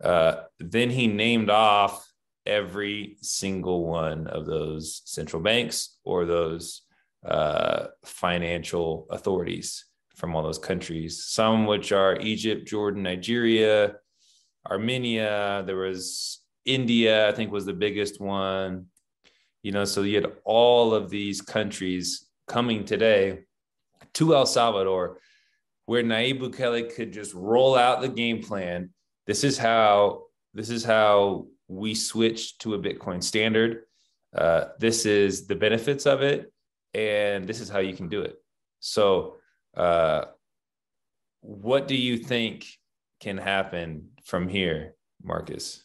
Uh, then he named off every single one of those central banks or those uh, financial authorities from all those countries, some which are Egypt, Jordan, Nigeria, Armenia. There was India, I think was the biggest one. You know, so you had all of these countries coming today to El Salvador, where Nayib Bukele could just roll out the game plan. This is how this is how we switch to a Bitcoin standard. Uh, this is the benefits of it, and this is how you can do it. So, uh, what do you think can happen from here, Marcus?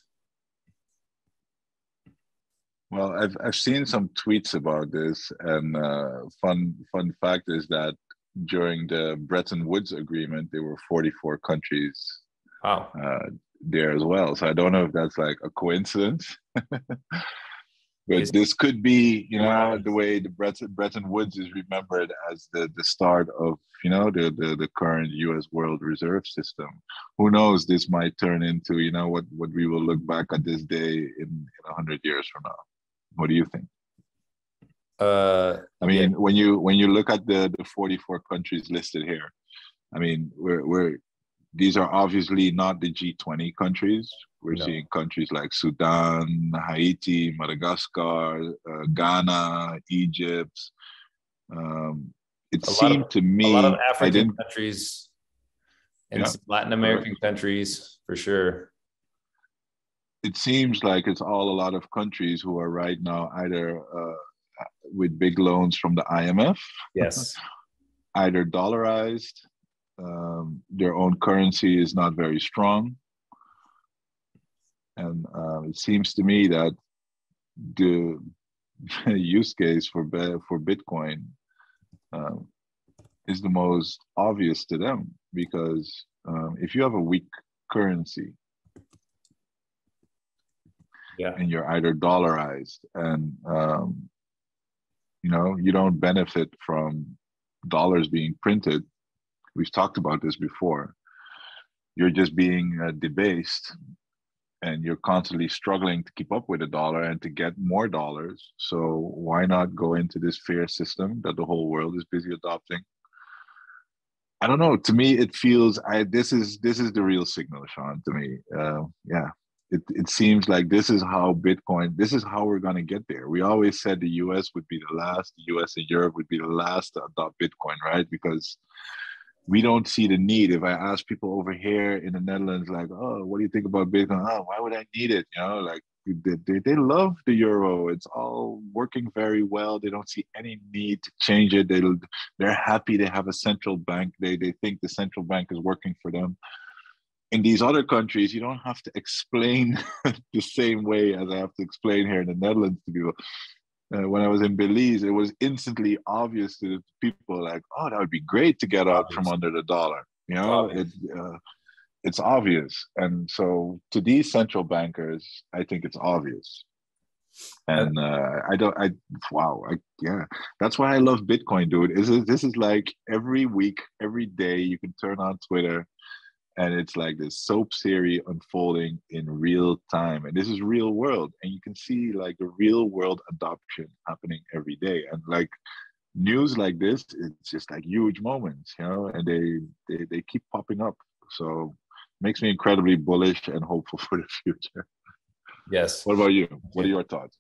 Well, I've I've seen some tweets about this, and uh, fun fun fact is that during the Bretton Woods agreement, there were 44 countries wow. uh, there as well. So I don't know if that's like a coincidence. <laughs> but this could be, you know, the way the Bretton, Bretton Woods is remembered as the, the start of, you know, the, the, the current U.S. world reserve system. Who knows? This might turn into, you know, what, what we will look back at this day in, in 100 years from now. What do you think? Uh, I mean, yeah. when you when you look at the the 44 countries listed here, I mean, we're we're these are obviously not the G20 countries. We're no. seeing countries like Sudan, Haiti, Madagascar, uh, Ghana, Egypt. Um, it a seemed of, to me a lot of African countries and yeah. Latin American countries for sure. It seems like it's all a lot of countries who are right now either uh, with big loans from the IMF. Yes. <laughs> either dollarized um, their own currency is not very strong. And uh, it seems to me that the <laughs> use case for for Bitcoin uh, is the most obvious to them because um, if you have a weak currency yeah. and you're either dollarized and um, you know you don't benefit from dollars being printed we've talked about this before. You're just being uh, debased and you're constantly struggling to keep up with the dollar and to get more dollars. So why not go into this fair system that the whole world is busy adopting? I don't know. To me it feels i this is this is the real signal sean to me. Uh, yeah. It, it seems like this is how bitcoin this is how we're going to get there. We always said the us would be the last the us and europe would be the last to adopt bitcoin right? Because we don't see the need. If I ask people over here in the Netherlands, like, oh, what do you think about Bitcoin? Oh, why would I need it? You know, like they, they, they love the euro. It's all working very well. They don't see any need to change it. They, they're happy they have a central bank. They, they think the central bank is working for them. In these other countries, you don't have to explain <laughs> the same way as I have to explain here in the Netherlands to people uh, when I was in Belize, it was instantly obvious to the people like, oh, that would be great to get out from under the dollar. You know, it, uh, it's obvious. And so to these central bankers, I think it's obvious. And uh, I don't, I, wow, I, yeah, that's why I love Bitcoin, dude. Is this is like every week, every day you can turn on Twitter and it's like this soap series unfolding in real time and this is real world and you can see like the real world adoption happening every day and like news like this, it's just like huge moments, you know, and they they, they keep popping up. So makes me incredibly bullish and hopeful <laughs> for the future. Yes. What about you? What are your thoughts?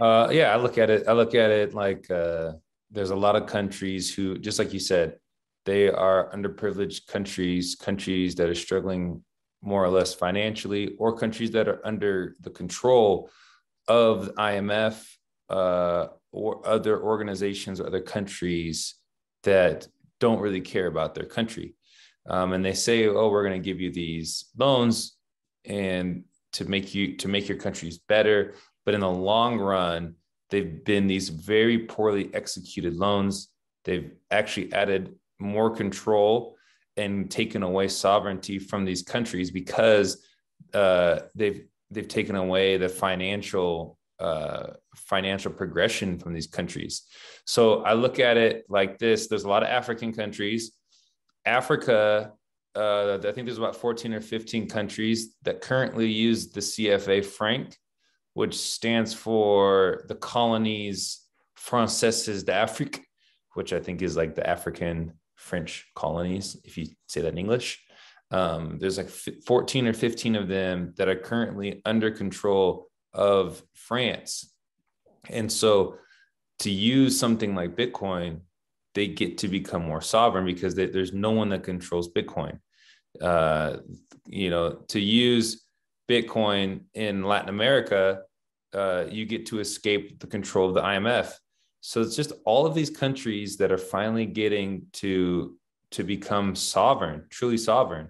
Uh, yeah, I look at it. I look at it like uh, there's a lot of countries who, just like you said, they are underprivileged countries, countries that are struggling more or less financially, or countries that are under the control of the IMF uh, or other organizations or other countries that don't really care about their country. Um, and they say, "Oh, we're going to give you these loans and to make you to make your countries better." But in the long run, they've been these very poorly executed loans. They've actually added more control and taken away sovereignty from these countries because uh, they've they've taken away the financial uh, financial progression from these countries. So I look at it like this: there's a lot of African countries. Africa, uh, I think there's about 14 or 15 countries that currently use the CFA franc, which stands for the colonies Françaises d'Afrique, which I think is like the African French colonies, if you say that in English. Um, there's like 14 or 15 of them that are currently under control of France. And so to use something like Bitcoin, they get to become more sovereign because they, there's no one that controls Bitcoin. Uh, you know, to use Bitcoin in Latin America, uh, you get to escape the control of the IMF. So it's just all of these countries that are finally getting to to become sovereign, truly sovereign,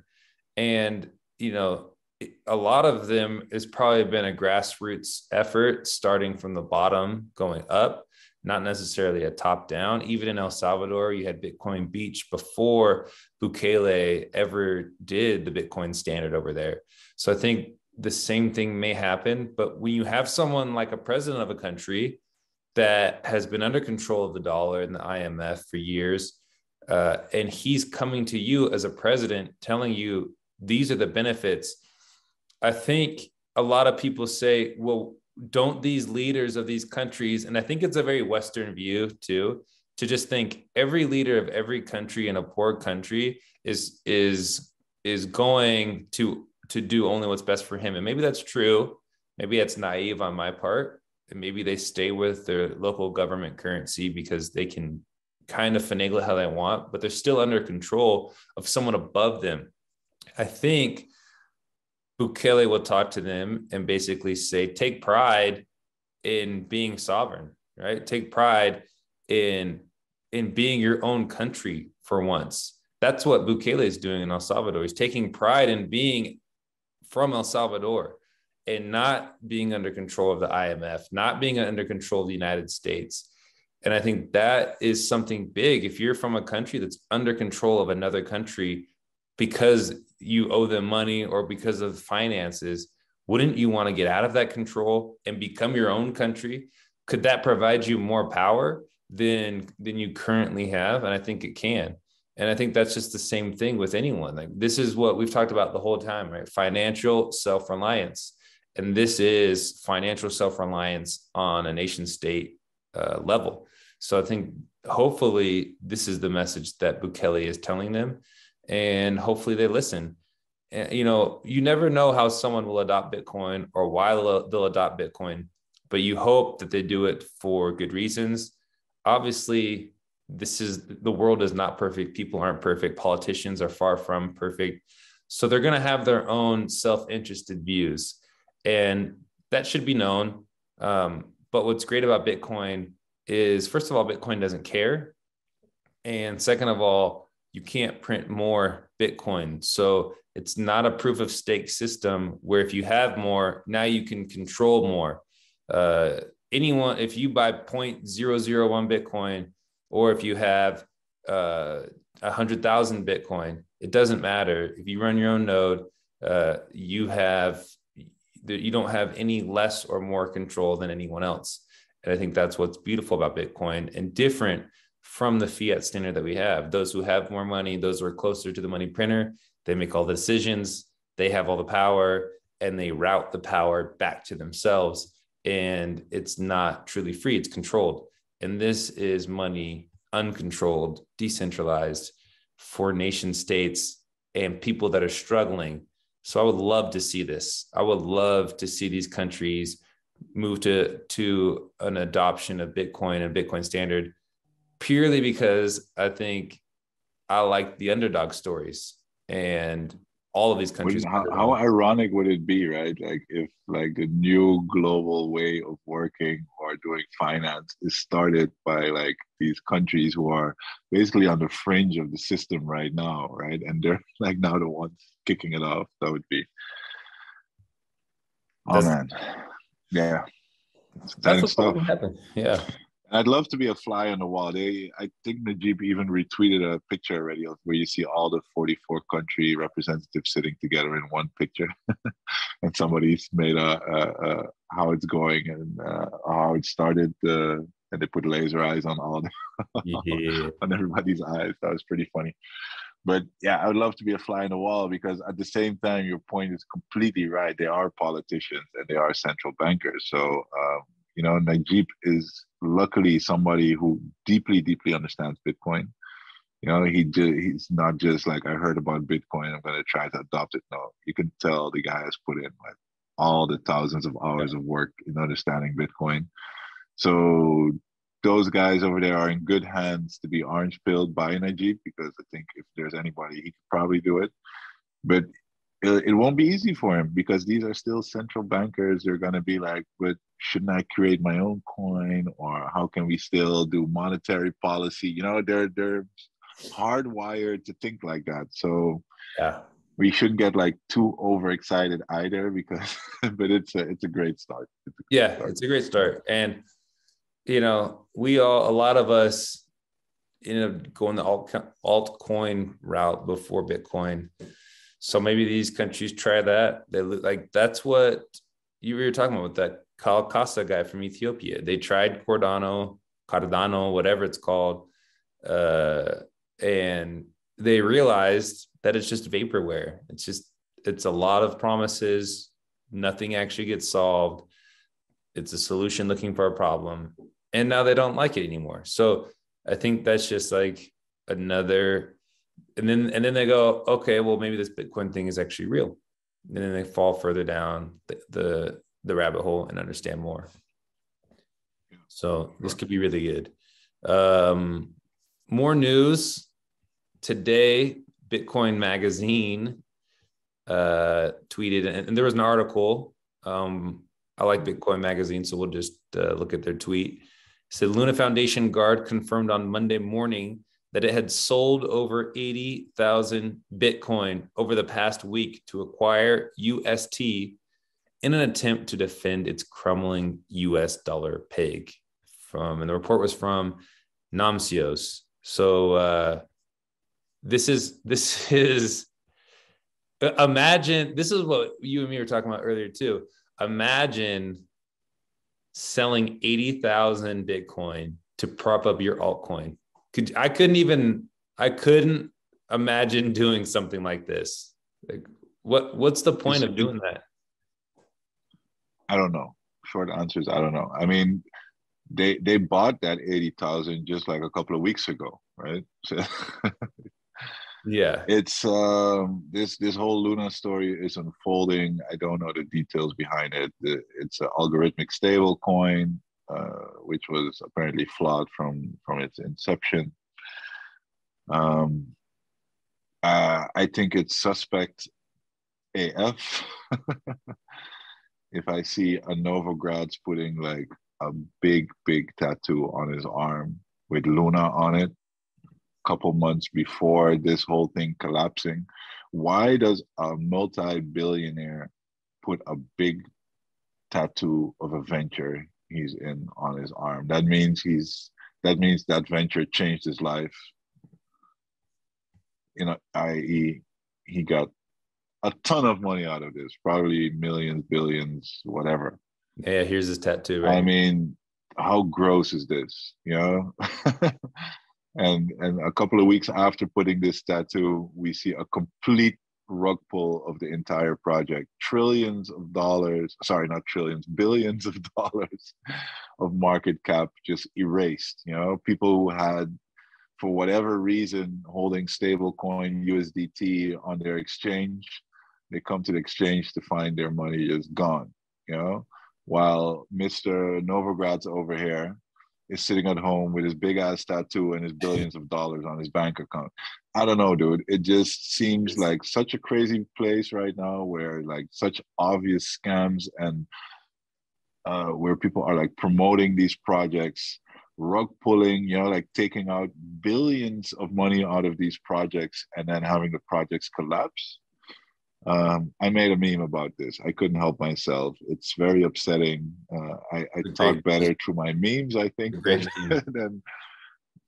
and you know a lot of them has probably been a grassroots effort starting from the bottom going up not necessarily a top down. Even in el salvador you had bitcoin beach before bukele ever did the bitcoin standard over there. So i think the same thing may happen but when you have someone like a president of a country that has been under control of the dollar and the imf for years uh, and he's coming to you as a president telling you these are the benefits I think a lot of people say, well, don't these leaders of these countries, and I think it's a very Western view too, to just think every leader of every country in a poor country is is is going to to do only what's best for him. And maybe that's true. Maybe that's naive on my part. Maybe they stay with their local government currency because they can kind of finagle it how they want, but they're still under control of someone above them. I think Bukele will talk to them and basically say, take pride in being sovereign, right? Take pride in in being your own country for once. That's what Bukele is doing in El Salvador. He's taking pride in being from El Salvador and not being under control of the IMF, not being under control of the United States. And I think that is something big. If you're from a country that's under control of another country because you owe them money or because of finances, wouldn't you want to get out of that control and become your own country? Could that provide you more power than than you currently have? And I think it can. And I think that's just the same thing with anyone. Like this is what we've talked about the whole time, right? Financial self-reliance. And this is financial self-reliance on a nation state uh, level. So I think hopefully this is the message that Bukele is telling them and hopefully they listen. And, you know, you never know how someone will adopt Bitcoin or why they'll, adopt Bitcoin, but you hope that they do it for good reasons. Obviously, this is the world is not perfect. People aren't perfect. Politicians are far from perfect. So they're going to have their own self interested views. And that should be known. Um, but what's great about Bitcoin is, first of all, Bitcoin doesn't care. And second of all, you can't print more Bitcoin. So it's not a proof of stake system where if you have more, now you can control more. Uh, anyone, if you buy 0.001 Bitcoin, or if you have uh, 100,000 Bitcoin, it doesn't matter. If you run your own node, uh, you have you don't have any less or more control than anyone else. And I think that's what's beautiful about Bitcoin and different from the fiat standard that we have. Those who have more money, those who are closer to the money printer, they make all the decisions, they have all the power, and they route the power back to themselves. And it's not truly free, it's controlled. And this is money uncontrolled, decentralized for nation states and people that are struggling. So I would love to see this. I would love to see these countries move to to an adoption of Bitcoin and Bitcoin standard purely because I think I like the underdog stories and all of these countries. How, how, ironic would it be, right? Like if like the new global way of working or doing finance is started by like these countries who are basically on the fringe of the system right now, right? And they're <laughs> like now the ones kicking it off. That would be. Oh that's, man, yeah. That's what happen. Yeah. I'd love to be a fly on the wall. They, I think Nayib even retweeted a picture already of where you see all the 44 country representatives sitting together in one picture, <laughs> and somebody's made a, a, a, how it's going and uh, how it started, uh, and they put laser eyes on all the, yeah. <laughs> on everybody's eyes. That was pretty funny. But yeah, I would love to be a fly on the wall because at the same time, your point is completely right. They are politicians and they are central bankers. So um, you know, Nayib is luckily somebody who deeply, deeply understands Bitcoin. You know, he he's not just like I heard about Bitcoin, I'm going to try to adopt it. No, you can tell the guy has put in like all the thousands of hours of work in understanding Bitcoin. So those guys over there are in good hands to be orange pilled by Nayib because I think if there's anybody, he could probably do it. But it, it won't be easy for him because these are still central bankers. They're going to be like, but shouldn't I create my own coin? Or how can we still do monetary policy? You know, they're they're hardwired to think like that. So yeah, we shouldn't get like too overexcited either because <laughs> but it's a it's a great start. It's a great yeah, start. it's a great start. And you know, we all a lot of us ended up going the alt altcoin route before Bitcoin. So maybe these countries try that. They look like that's what you were talking about with that Kyle Costa guy from Ethiopia. They tried Cardano, Cardano, whatever it's called, uh, and they realized that it's just vaporware. It's just it's a lot of promises. Nothing actually gets solved. It's a solution looking for a problem, and now they don't like it anymore. So I think that's just like another. And then and then they go, okay, well maybe this Bitcoin thing is actually real. And then they fall further down the, the the rabbit hole and understand more. So this could be really good. Um, more news today. Bitcoin Magazine uh, tweeted, and, and, there was an article. Um, I like Bitcoin Magazine, so we'll just uh, look at their tweet. It said Luna Foundation Guard confirmed on Monday morning that it had sold over 80,000 Bitcoin over the past week to acquire UST in an attempt to defend its crumbling US dollar peg from and the report was from Namcios. So uh, this is this is imagine this is what you and me were talking about earlier too. Imagine selling 80,000 Bitcoin to prop up your altcoin. Could I couldn't even I couldn't imagine doing something like this. Like what what's the point of doing that? I don't know. Short answer is I don't know. I mean, they they bought that eighty thousand just like a couple of weeks ago, right? <laughs> So yeah, it's um this this whole Luna story is unfolding. I don't know the details behind it. It's an algorithmic stable coin, which was apparently flawed from from its inception. Um, uh, I think it's suspect AF. <laughs> if I see a Novogratz putting like a big, big tattoo on his arm with Luna on it, a couple months before this whole thing collapsing, why does a multi-billionaire put a big tattoo of a venture he's in on his arm? That means he's that means that venture changed his life. You know, i.e., he got a ton of money out of this, probably millions, billions, whatever. Yeah, here's his tattoo. Right? I mean, how gross is this? You know? <laughs> and and a couple of weeks after putting this tattoo, we see a complete rug pull of the entire project. Trillions of dollars, sorry, not trillions, billions of <laughs> dollars of market cap just erased. You know, people who had for whatever reason holding stablecoin USDT on their exchange. They come to the exchange to find their money is gone, you know, while Mr. Novogratz over here is sitting at home with his big ass tattoo and his billions of dollars on his bank account. I don't know, dude. It just seems like such a crazy place right now where like such obvious scams and uh, where people are like promoting these projects, rug pulling, you know, like taking out billions of money out of these projects and then having the projects collapse. Um, I made a meme about this. I couldn't help myself. It's very upsetting. Uh, I, I talk better through my memes, I think, than, <laughs> than,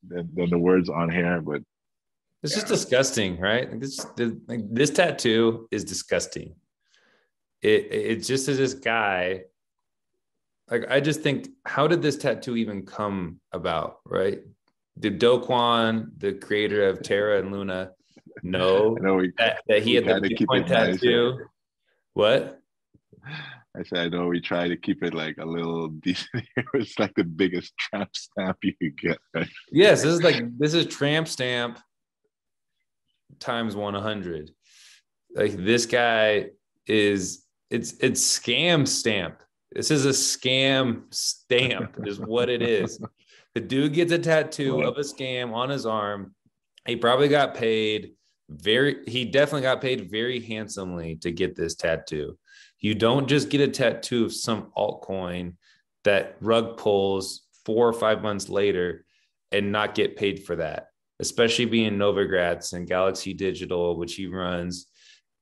than, than the words on here. But it's yeah. just disgusting, right? This like, this tattoo is disgusting. It it just is this guy. Like I just think, how did this tattoo even come about? Right? Did Do Kwon, the creator of Terra and Luna, know, we, that, that, he had the Bitcoin tattoo? Nice. What? I said, I know we try to keep it like a little <laughs> decent. it's like the biggest tramp stamp you could get. Right? Yes, this is like this is tramp stamp times 100. Like this guy is it's it's scam stamp. This is a scam stamp, is what it is. <laughs> The dude gets a tattoo of a scam on his arm. He probably got paid very he definitely got paid very handsomely to get this tattoo. You don't just get a tattoo of some altcoin that rug pulls four or five months later and not get paid for that, especially being Novogratz and Galaxy Digital, which he runs.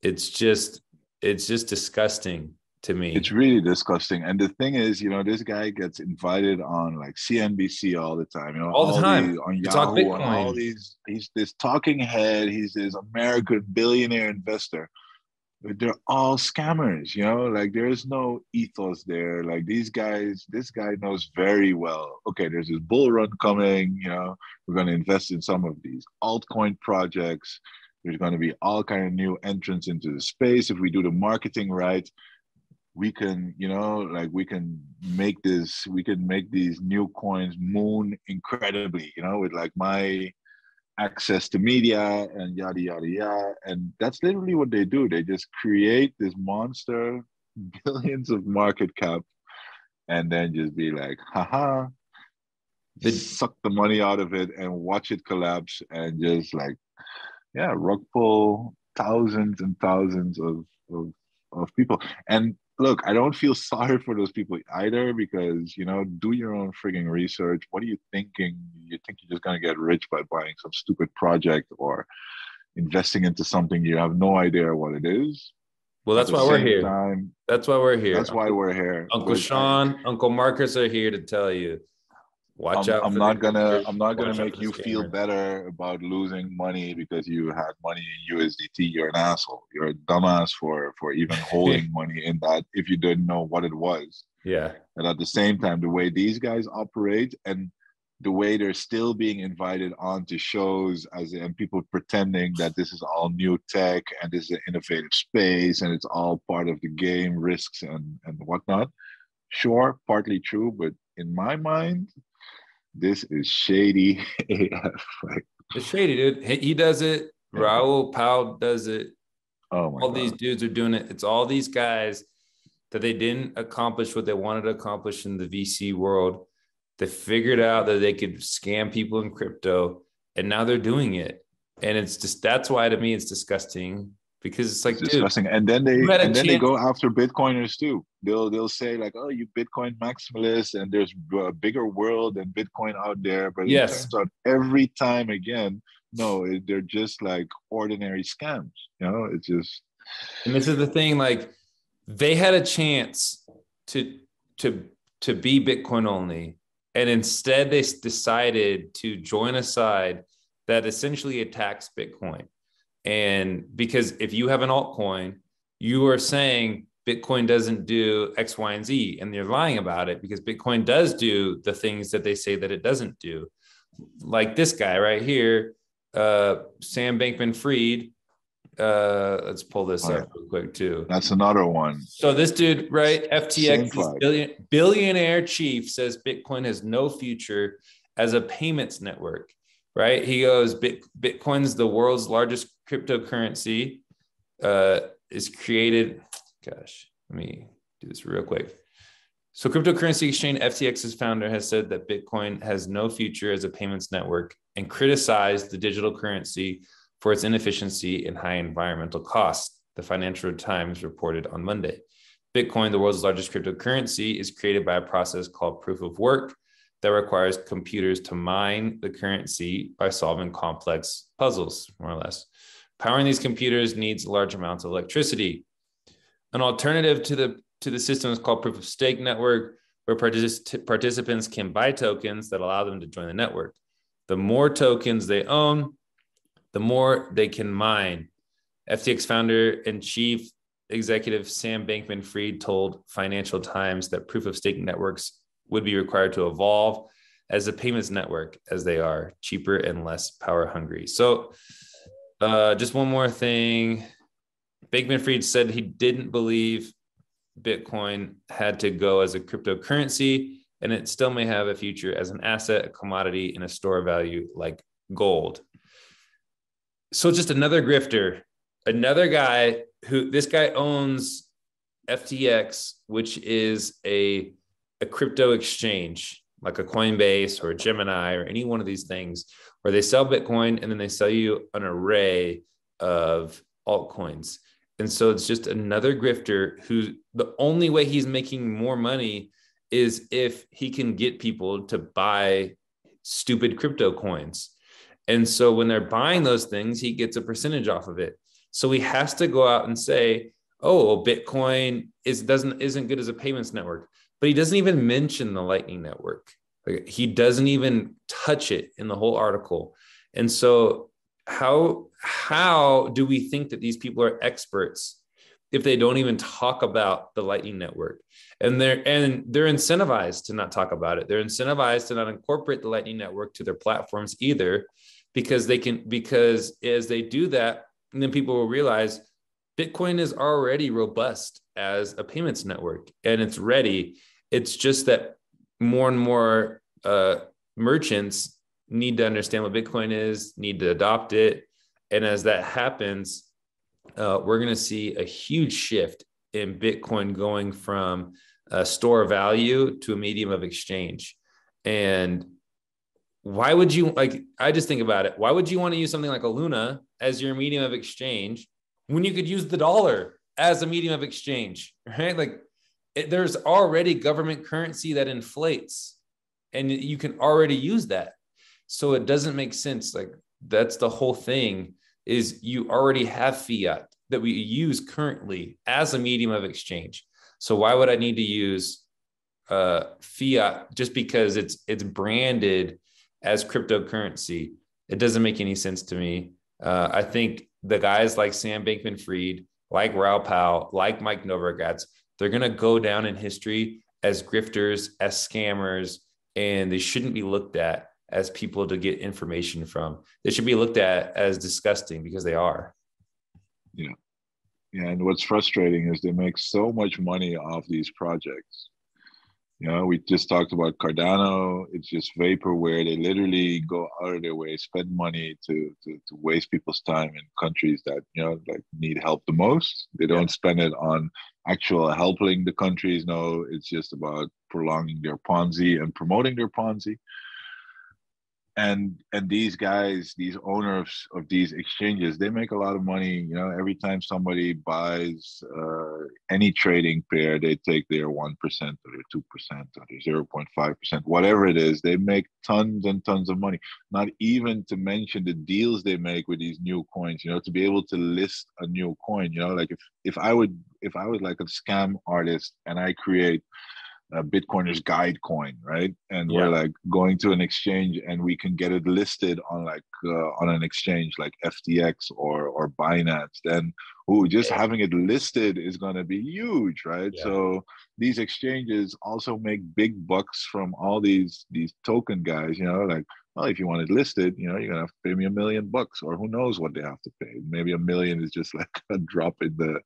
It's just it's just disgusting to me. It's really disgusting. And the thing is, you know, this guy gets invited on like CNBC all the time, you know, all the time these, on Yahoo, on all these. He's this talking head. He's this American billionaire investor. But they're all scammers, you know, like there's no ethos there. Like these guys, this guy knows very well. Okay, there's this bull run coming, you know, we're going to invest in some of these altcoin projects. There's going to be all kind of new entrants into the space if we do the marketing right we can you know like we can make this we can make these new coins moon incredibly you know with like my access to media and yada yada yada. And that's literally what they do. They just create this monster <laughs> billions of market cap and then just be like haha they suck the money out of it and watch it collapse and just like yeah rug pull thousands and thousands of, of of people. And look, I don't feel <laughs> sorry for those people either because, you know, do your own frigging research. What are you thinking? You think you're just going to get rich by buying some stupid project or investing into something you have no idea what it is? Well, that's why we're here. Time, that's why we're here. That's why we're here. Uncle Sean, Uncle Marcus are here to tell you Watch I'm, out. I'm not gonna. I'm not gonna make you feel better about losing money because you had money in USDT. You're an asshole. You're a dumbass for for even <laughs> holding money in that if you didn't know what it was. Yeah. And at the same time, the way these guys operate and the way they're still being invited onto shows as and people pretending that this is all new tech and this is an innovative space and it's all part of the game risks and and whatnot. Sure, partly true, but in my mind, this is shady <laughs> AF. it's shady, dude. He does it. Yeah. Raoul Pal does it. Oh my all God. these dudes are doing it. It's all these guys that they didn't accomplish what they wanted to accomplish in the VC world. They figured out that they could scam people in crypto, and now they're doing it. And it's just that's why to me it's disgusting because it's like it's disgusting. And then they and then they go after Bitcoiners too. They'll they'll say like, oh, you Bitcoin maximalists, and there's a bigger world than Bitcoin out there. But yes. out every time again, no, it, they're just like ordinary scams. You know, it's just. And this is the thing, like they had a chance to to to be Bitcoin only, and instead they decided to join a side that essentially attacks Bitcoin and because if you have an altcoin, you are saying Bitcoin doesn't do X, Y, and Z, and they're lying about it because Bitcoin does do the things that they say that it doesn't do. Like this guy right here, uh, Sam Bankman Fried. Uh, let's pull this up real quick too. That's another one. So this dude, right? FTX billion, billionaire chief says Bitcoin has no future as a payments network. right? He goes, Bitcoin's the world's largest cryptocurrency, uh, is created. Gosh, let me do this real quick. So, cryptocurrency exchange FTX's founder has said that Bitcoin has no future as a payments network and criticized the digital currency for its inefficiency and high environmental costs, the Financial Times reported on Monday. Bitcoin, the world's largest cryptocurrency, is created by a process called proof of work that requires computers to mine the currency by solving complex puzzles, more or less. Powering these computers needs large amounts of electricity. An alternative to the to the system is called proof of stake network, where partic- participants can buy tokens that allow them to join the network. The more tokens they own, the more they can mine. FTX founder and chief executive Sam Bankman Fried told Financial Times that proof of stake networks would be required to evolve as a payments network as they are cheaper and less power hungry. So, uh, just one more thing. Bankman Fried said he didn't believe Bitcoin had to go as a cryptocurrency, and it still may have a future as an asset, a commodity, and a store of value like gold. So, just another grifter, another guy who this guy owns FTX, which is a, a crypto exchange like a Coinbase or a Gemini or any one of these things where they sell Bitcoin and then they sell you an array of altcoins. And so it's just another grifter who the only way he's making more money is if he can get people to buy stupid crypto coins. And so when they're buying those things, he gets a percentage off of it. So he has to go out and say, "Oh, Bitcoin is doesn't isn't good as a payments network." But he doesn't even mention the Lightning Network. He doesn't even touch it in the whole article. And so how how do we think that these people are experts if they don't even talk about the lightning network? And they're and they're incentivized to not talk about it. They're incentivized to not incorporate the lightning network to their platforms either because they can because as they do that then people will realize bitcoin is already robust as a payments network and it's ready. It's just that more and more uh, merchants need to understand what Bitcoin is, need to adopt it. And as that happens, uh, we're going to see a huge shift in Bitcoin going from a store of value to a medium of exchange. And why would you like? I just think about it. Why would you want to use something like a Luna as your medium of exchange when you could use the dollar as a medium of exchange, right? Like it, there's already government currency that inflates, and you can already use that. So it doesn't make sense. Like that's the whole thing is you already have fiat that we use currently as a medium of exchange. So why would I need to use uh, fiat just because it's it's branded as cryptocurrency? It doesn't make any sense to me. Uh, I think the guys like Sam Bankman-Fried, like Raoul Pal, like Mike Novogratz, they're gonna go down in history as grifters, as scammers, and they shouldn't be looked at as people to get information from. They should be looked at as disgusting because they are. Yeah. And what's frustrating is they make so much money off these projects. You know, we just talked about Cardano. It's just vaporware. They literally go out of their way, spend money to, to, to waste people's time in countries that, you know, like need help the most. They don't yeah. spend it on actual helping the countries. No, it's just about prolonging their Ponzi and promoting their Ponzi and and these guys these owners of these exchanges they make a lot of money you know every time somebody buys uh, any trading pair they take their 1% or their 2% or their 0.5% whatever it is they make tons and tons of money. Not even to mention the deals they make with these new coins you know to be able to list a new coin you know like if if i would if i was like a scam artist and i create uh, Bitcoiners guide coin, right? And yeah. we're like going to an exchange and we can get it listed on like uh, on an exchange like FTX or or Binance. Then, ooh, just yeah. having it listed is going to be huge, right? Yeah. So these exchanges also make big bucks from all these these token guys. You know, like well, if you want it listed, you know, you're gonna have to pay me a million bucks, or who knows what they have to pay. Maybe a million is just <laughs> like a drop in the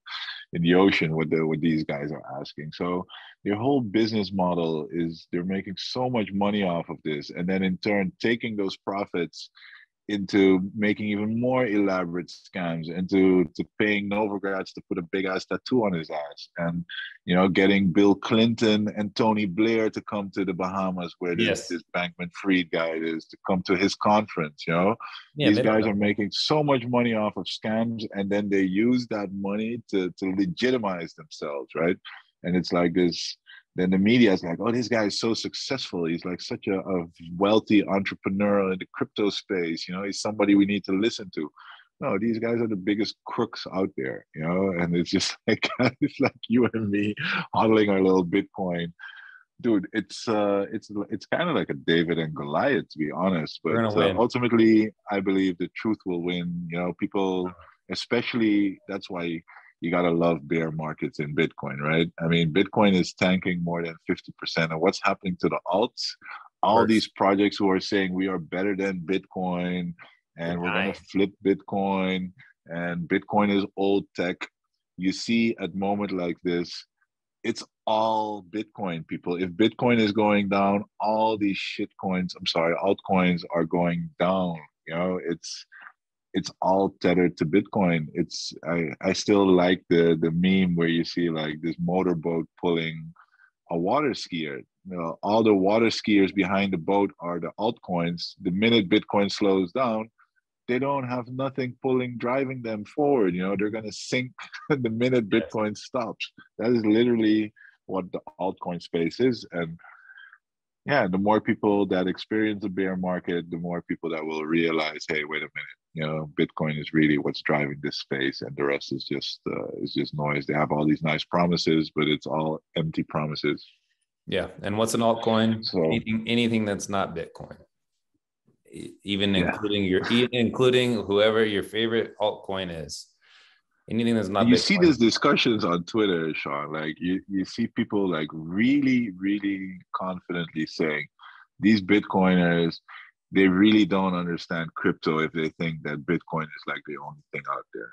in the ocean what the what these guys are asking. So their whole business model is they're making so much money off of this, and then in turn taking those profits into making even more elaborate scams, into to paying Novogratz to put a big ass tattoo on his ass, and you know, getting Bill Clinton and Tony Blair to come to the Bahamas where this, yes. this Bankman Fried guy is to come to his conference. You know, yeah, these guys are making so much money off of scams, and then they use that money to to legitimize themselves, right? And it's like this then the media is like, oh, this guy is so successful. He's like such a, a, wealthy entrepreneur in the crypto space. You know, he's somebody we need to listen to. No, these guys are the biggest crooks out there. You know, and it's just <laughs> like it's like you and me hodling our little Bitcoin. Dude, it's uh, it's it's kind of like a David and Goliath, to be honest. But uh, ultimately, I believe the truth will win. You know, people, especially that's why you got to love bear markets in Bitcoin, right? I mean, Bitcoin is tanking more than 50%. And what's happening to the alts? All these projects who are saying we are better than Bitcoin and we're going to flip Bitcoin and Bitcoin is old tech. You see, at moment like this, it's all Bitcoin, people. If Bitcoin is going down, all these shit coins, I'm sorry, altcoins are going down. You know, it's it's all tethered to Bitcoin. It's I, I still like the the meme where you see like this motorboat pulling a water skier. You know, all the water skiers behind the boat are the altcoins. The minute Bitcoin slows down, they don't have nothing pulling driving them forward. You know, they're gonna sink <laughs> the minute Bitcoin stops. That is literally what the altcoin space is. And yeah, the more people that experience the bear market, the more people that will realize, hey, wait a minute, you know, Bitcoin is really what's driving this space, and the rest is just uh, is just noise. They have all these nice promises, but it's all empty promises. Yeah, and what's an altcoin? So, anything anything that's not Bitcoin, even yeah. including your including whoever your favorite altcoin is anything that's not you Bitcoin. see these discussions on twitter sean like you, you see people like really really confidently saying these bitcoiners they really don't understand crypto if they think that bitcoin is like the only thing out there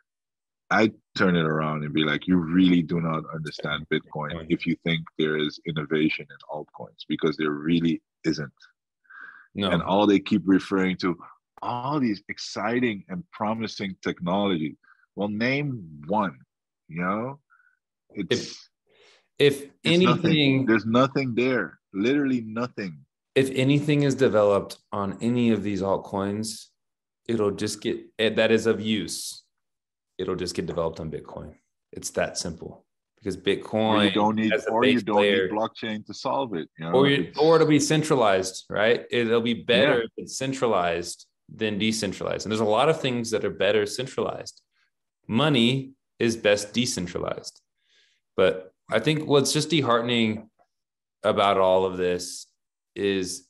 i turn it around and be like you really do not understand bitcoin if you think there is innovation in altcoins because there really isn't no. and all they keep referring to all these exciting and promising technology well, name one. You know, it's if, if anything, nothing, there's nothing there. Literally nothing. If anything is developed on any of these altcoins, it'll just get eh, that is of use. It'll just get developed on Bitcoin. It's that simple because Bitcoin or you don't need or you don't need blockchain to solve it. You know? Or you, or it'll be centralized, right? It'll be better yeah. if it's centralized than decentralized. And there's a lot of things that are better centralized money is best decentralized. But I think what's just disheartening about all of this is,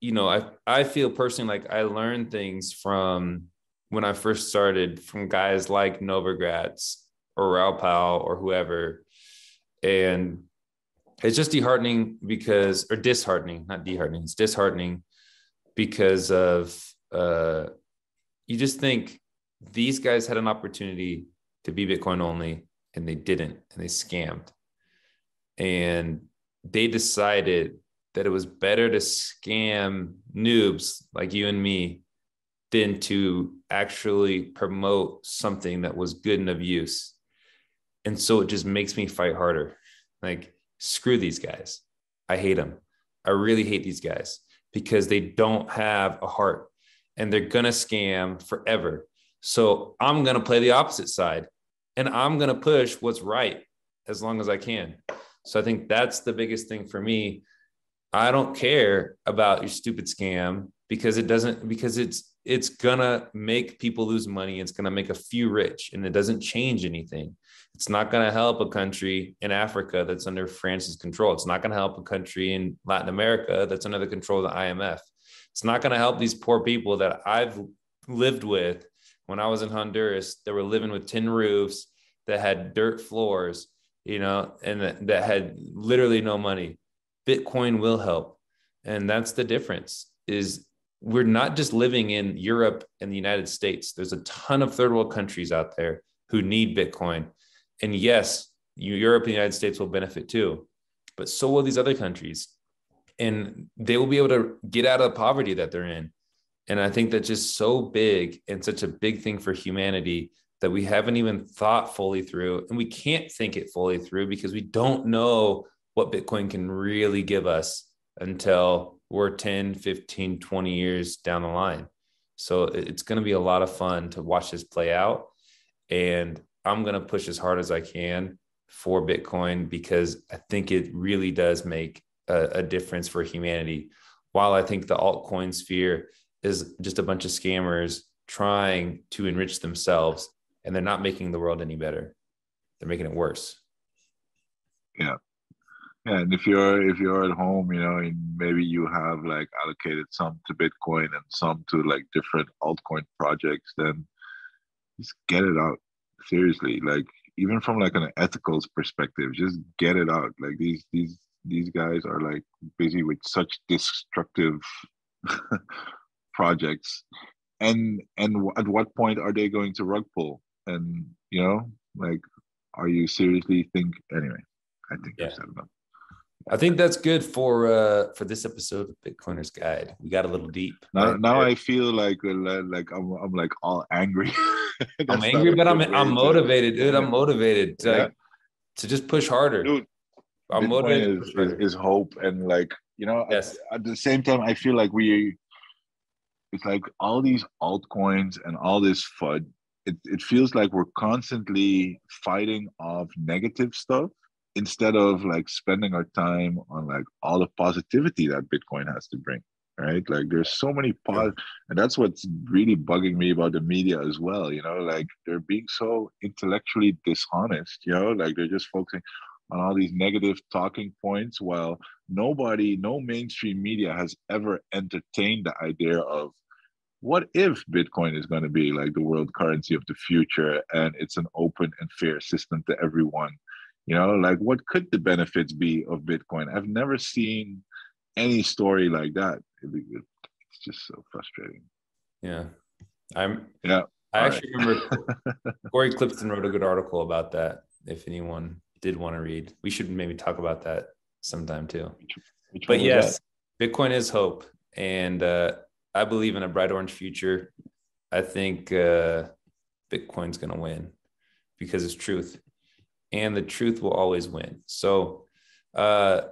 you know, I, I feel personally like I learned things from when I first started from guys like Novogratz or Raoul Pal or whoever. And it's just disheartening because, or disheartening, not disheartening, it's disheartening because of, uh, you just think these guys had an opportunity to be Bitcoin only and they didn't and they scammed. And they decided that it was better to scam noobs like you and me than to actually promote something that was good and of use. And so it just makes me fight harder. Like, screw these guys. I hate them. I really hate these guys because they don't have a heart and they're going to scam forever. So I'm going to play the opposite side and I'm going to push what's right as long as I can. So I think that's the biggest thing for me. I don't care about your stupid scam because it doesn't because it's it's gonna make people lose money. It's gonna make a few rich, and it doesn't change anything. It's not gonna help a country in Africa that's under France's control. It's not gonna help a country in Latin America that's under the control of the IMF. It's not gonna help these poor people that I've lived with when I was in Honduras, they were living with tin roofs that had dirt floors, you know, and that, that had literally no money. Bitcoin will help. And that's the difference is we're not just living in Europe and the United States. There's a ton of third world countries out there who need Bitcoin. And yes, Europe and the United States will benefit too, but so will these other countries. And they will be able to get out of the poverty that they're in And I think that's just so big and such a big thing for humanity that we haven't even thought fully through. And we can't think it fully through because we don't know what Bitcoin can really give us until we're 10, 15, 20 years down the line. So it's going to be a lot of fun to watch this play out. And I'm going to push as hard as I can for Bitcoin because I think it really does make a, a difference for humanity. While I think the altcoin sphere is just a bunch of scammers trying to enrich themselves and they're not making the world any better. They're making it worse. Yeah. Yeah, and if you're if you're at home, you know, and maybe you have like allocated some to Bitcoin and some to like different altcoin projects, then just get it out. Seriously, like even from like an ethical perspective, just get it out. Like these these these guys are like busy with such destructive <laughs> projects, and and at what point are they going to rug pull? And you know, like, are you seriously think anyway? I think yeah. I've said enough. I think that's good for uh for this episode of Bitcoiners Guide. We got a little deep. Now, right now I feel like uh, like I'm I'm like all angry. <laughs> I'm angry, but I'm I'm motivated, dude. I'm motivated to, yeah. to just push harder. Dude, I'm Bitcoin motivated. Is, is, is, hope and like you know. Yes. At, at the same time, I feel like we. It's like all these altcoins and all this FUD. It it feels like we're constantly fighting off negative stuff instead of like spending our time on like all the positivity that bitcoin has to bring right? Like there's so many pos- and that's what's really bugging me about the media as well you know? Like they're being so intellectually dishonest you know? Like they're just focusing on all these negative talking points while nobody no mainstream media has ever entertained the idea of what if bitcoin is going to be like the world currency of the future and it's an open and fair system to everyone you know like what could the benefits be of bitcoin? I've never seen any story like that. It's just so frustrating. Yeah. I'm yeah. I actually right. remember <laughs> Cory Klippsten wrote a good article about that if anyone did want to read. We should maybe talk about that sometime too. Which but yes that? bitcoin is hope. And uh, i believe in a bright orange future. I think uh, bitcoin's going to win because it's truth and the truth will always win. So, uh,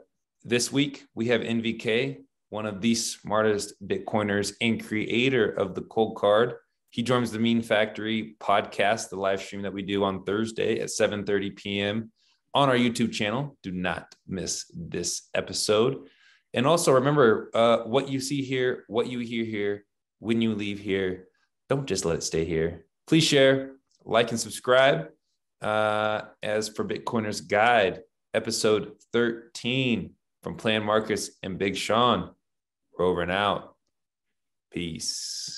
this week we have NVK, one of the smartest Bitcoiners and creator of the Coldcard. He joins the Mean Factory podcast, the live stream that we do on Thursday at 7:30 p.m. on our YouTube channel. Do not miss this episode. And also remember uh, what you see here, what you hear here, when you leave here. Don't just let it stay here. Please share, like, and subscribe uh, as for Bitcoiners Guide, episode 13 from Plan Marcus and Big Sean. We're over and out. Peace.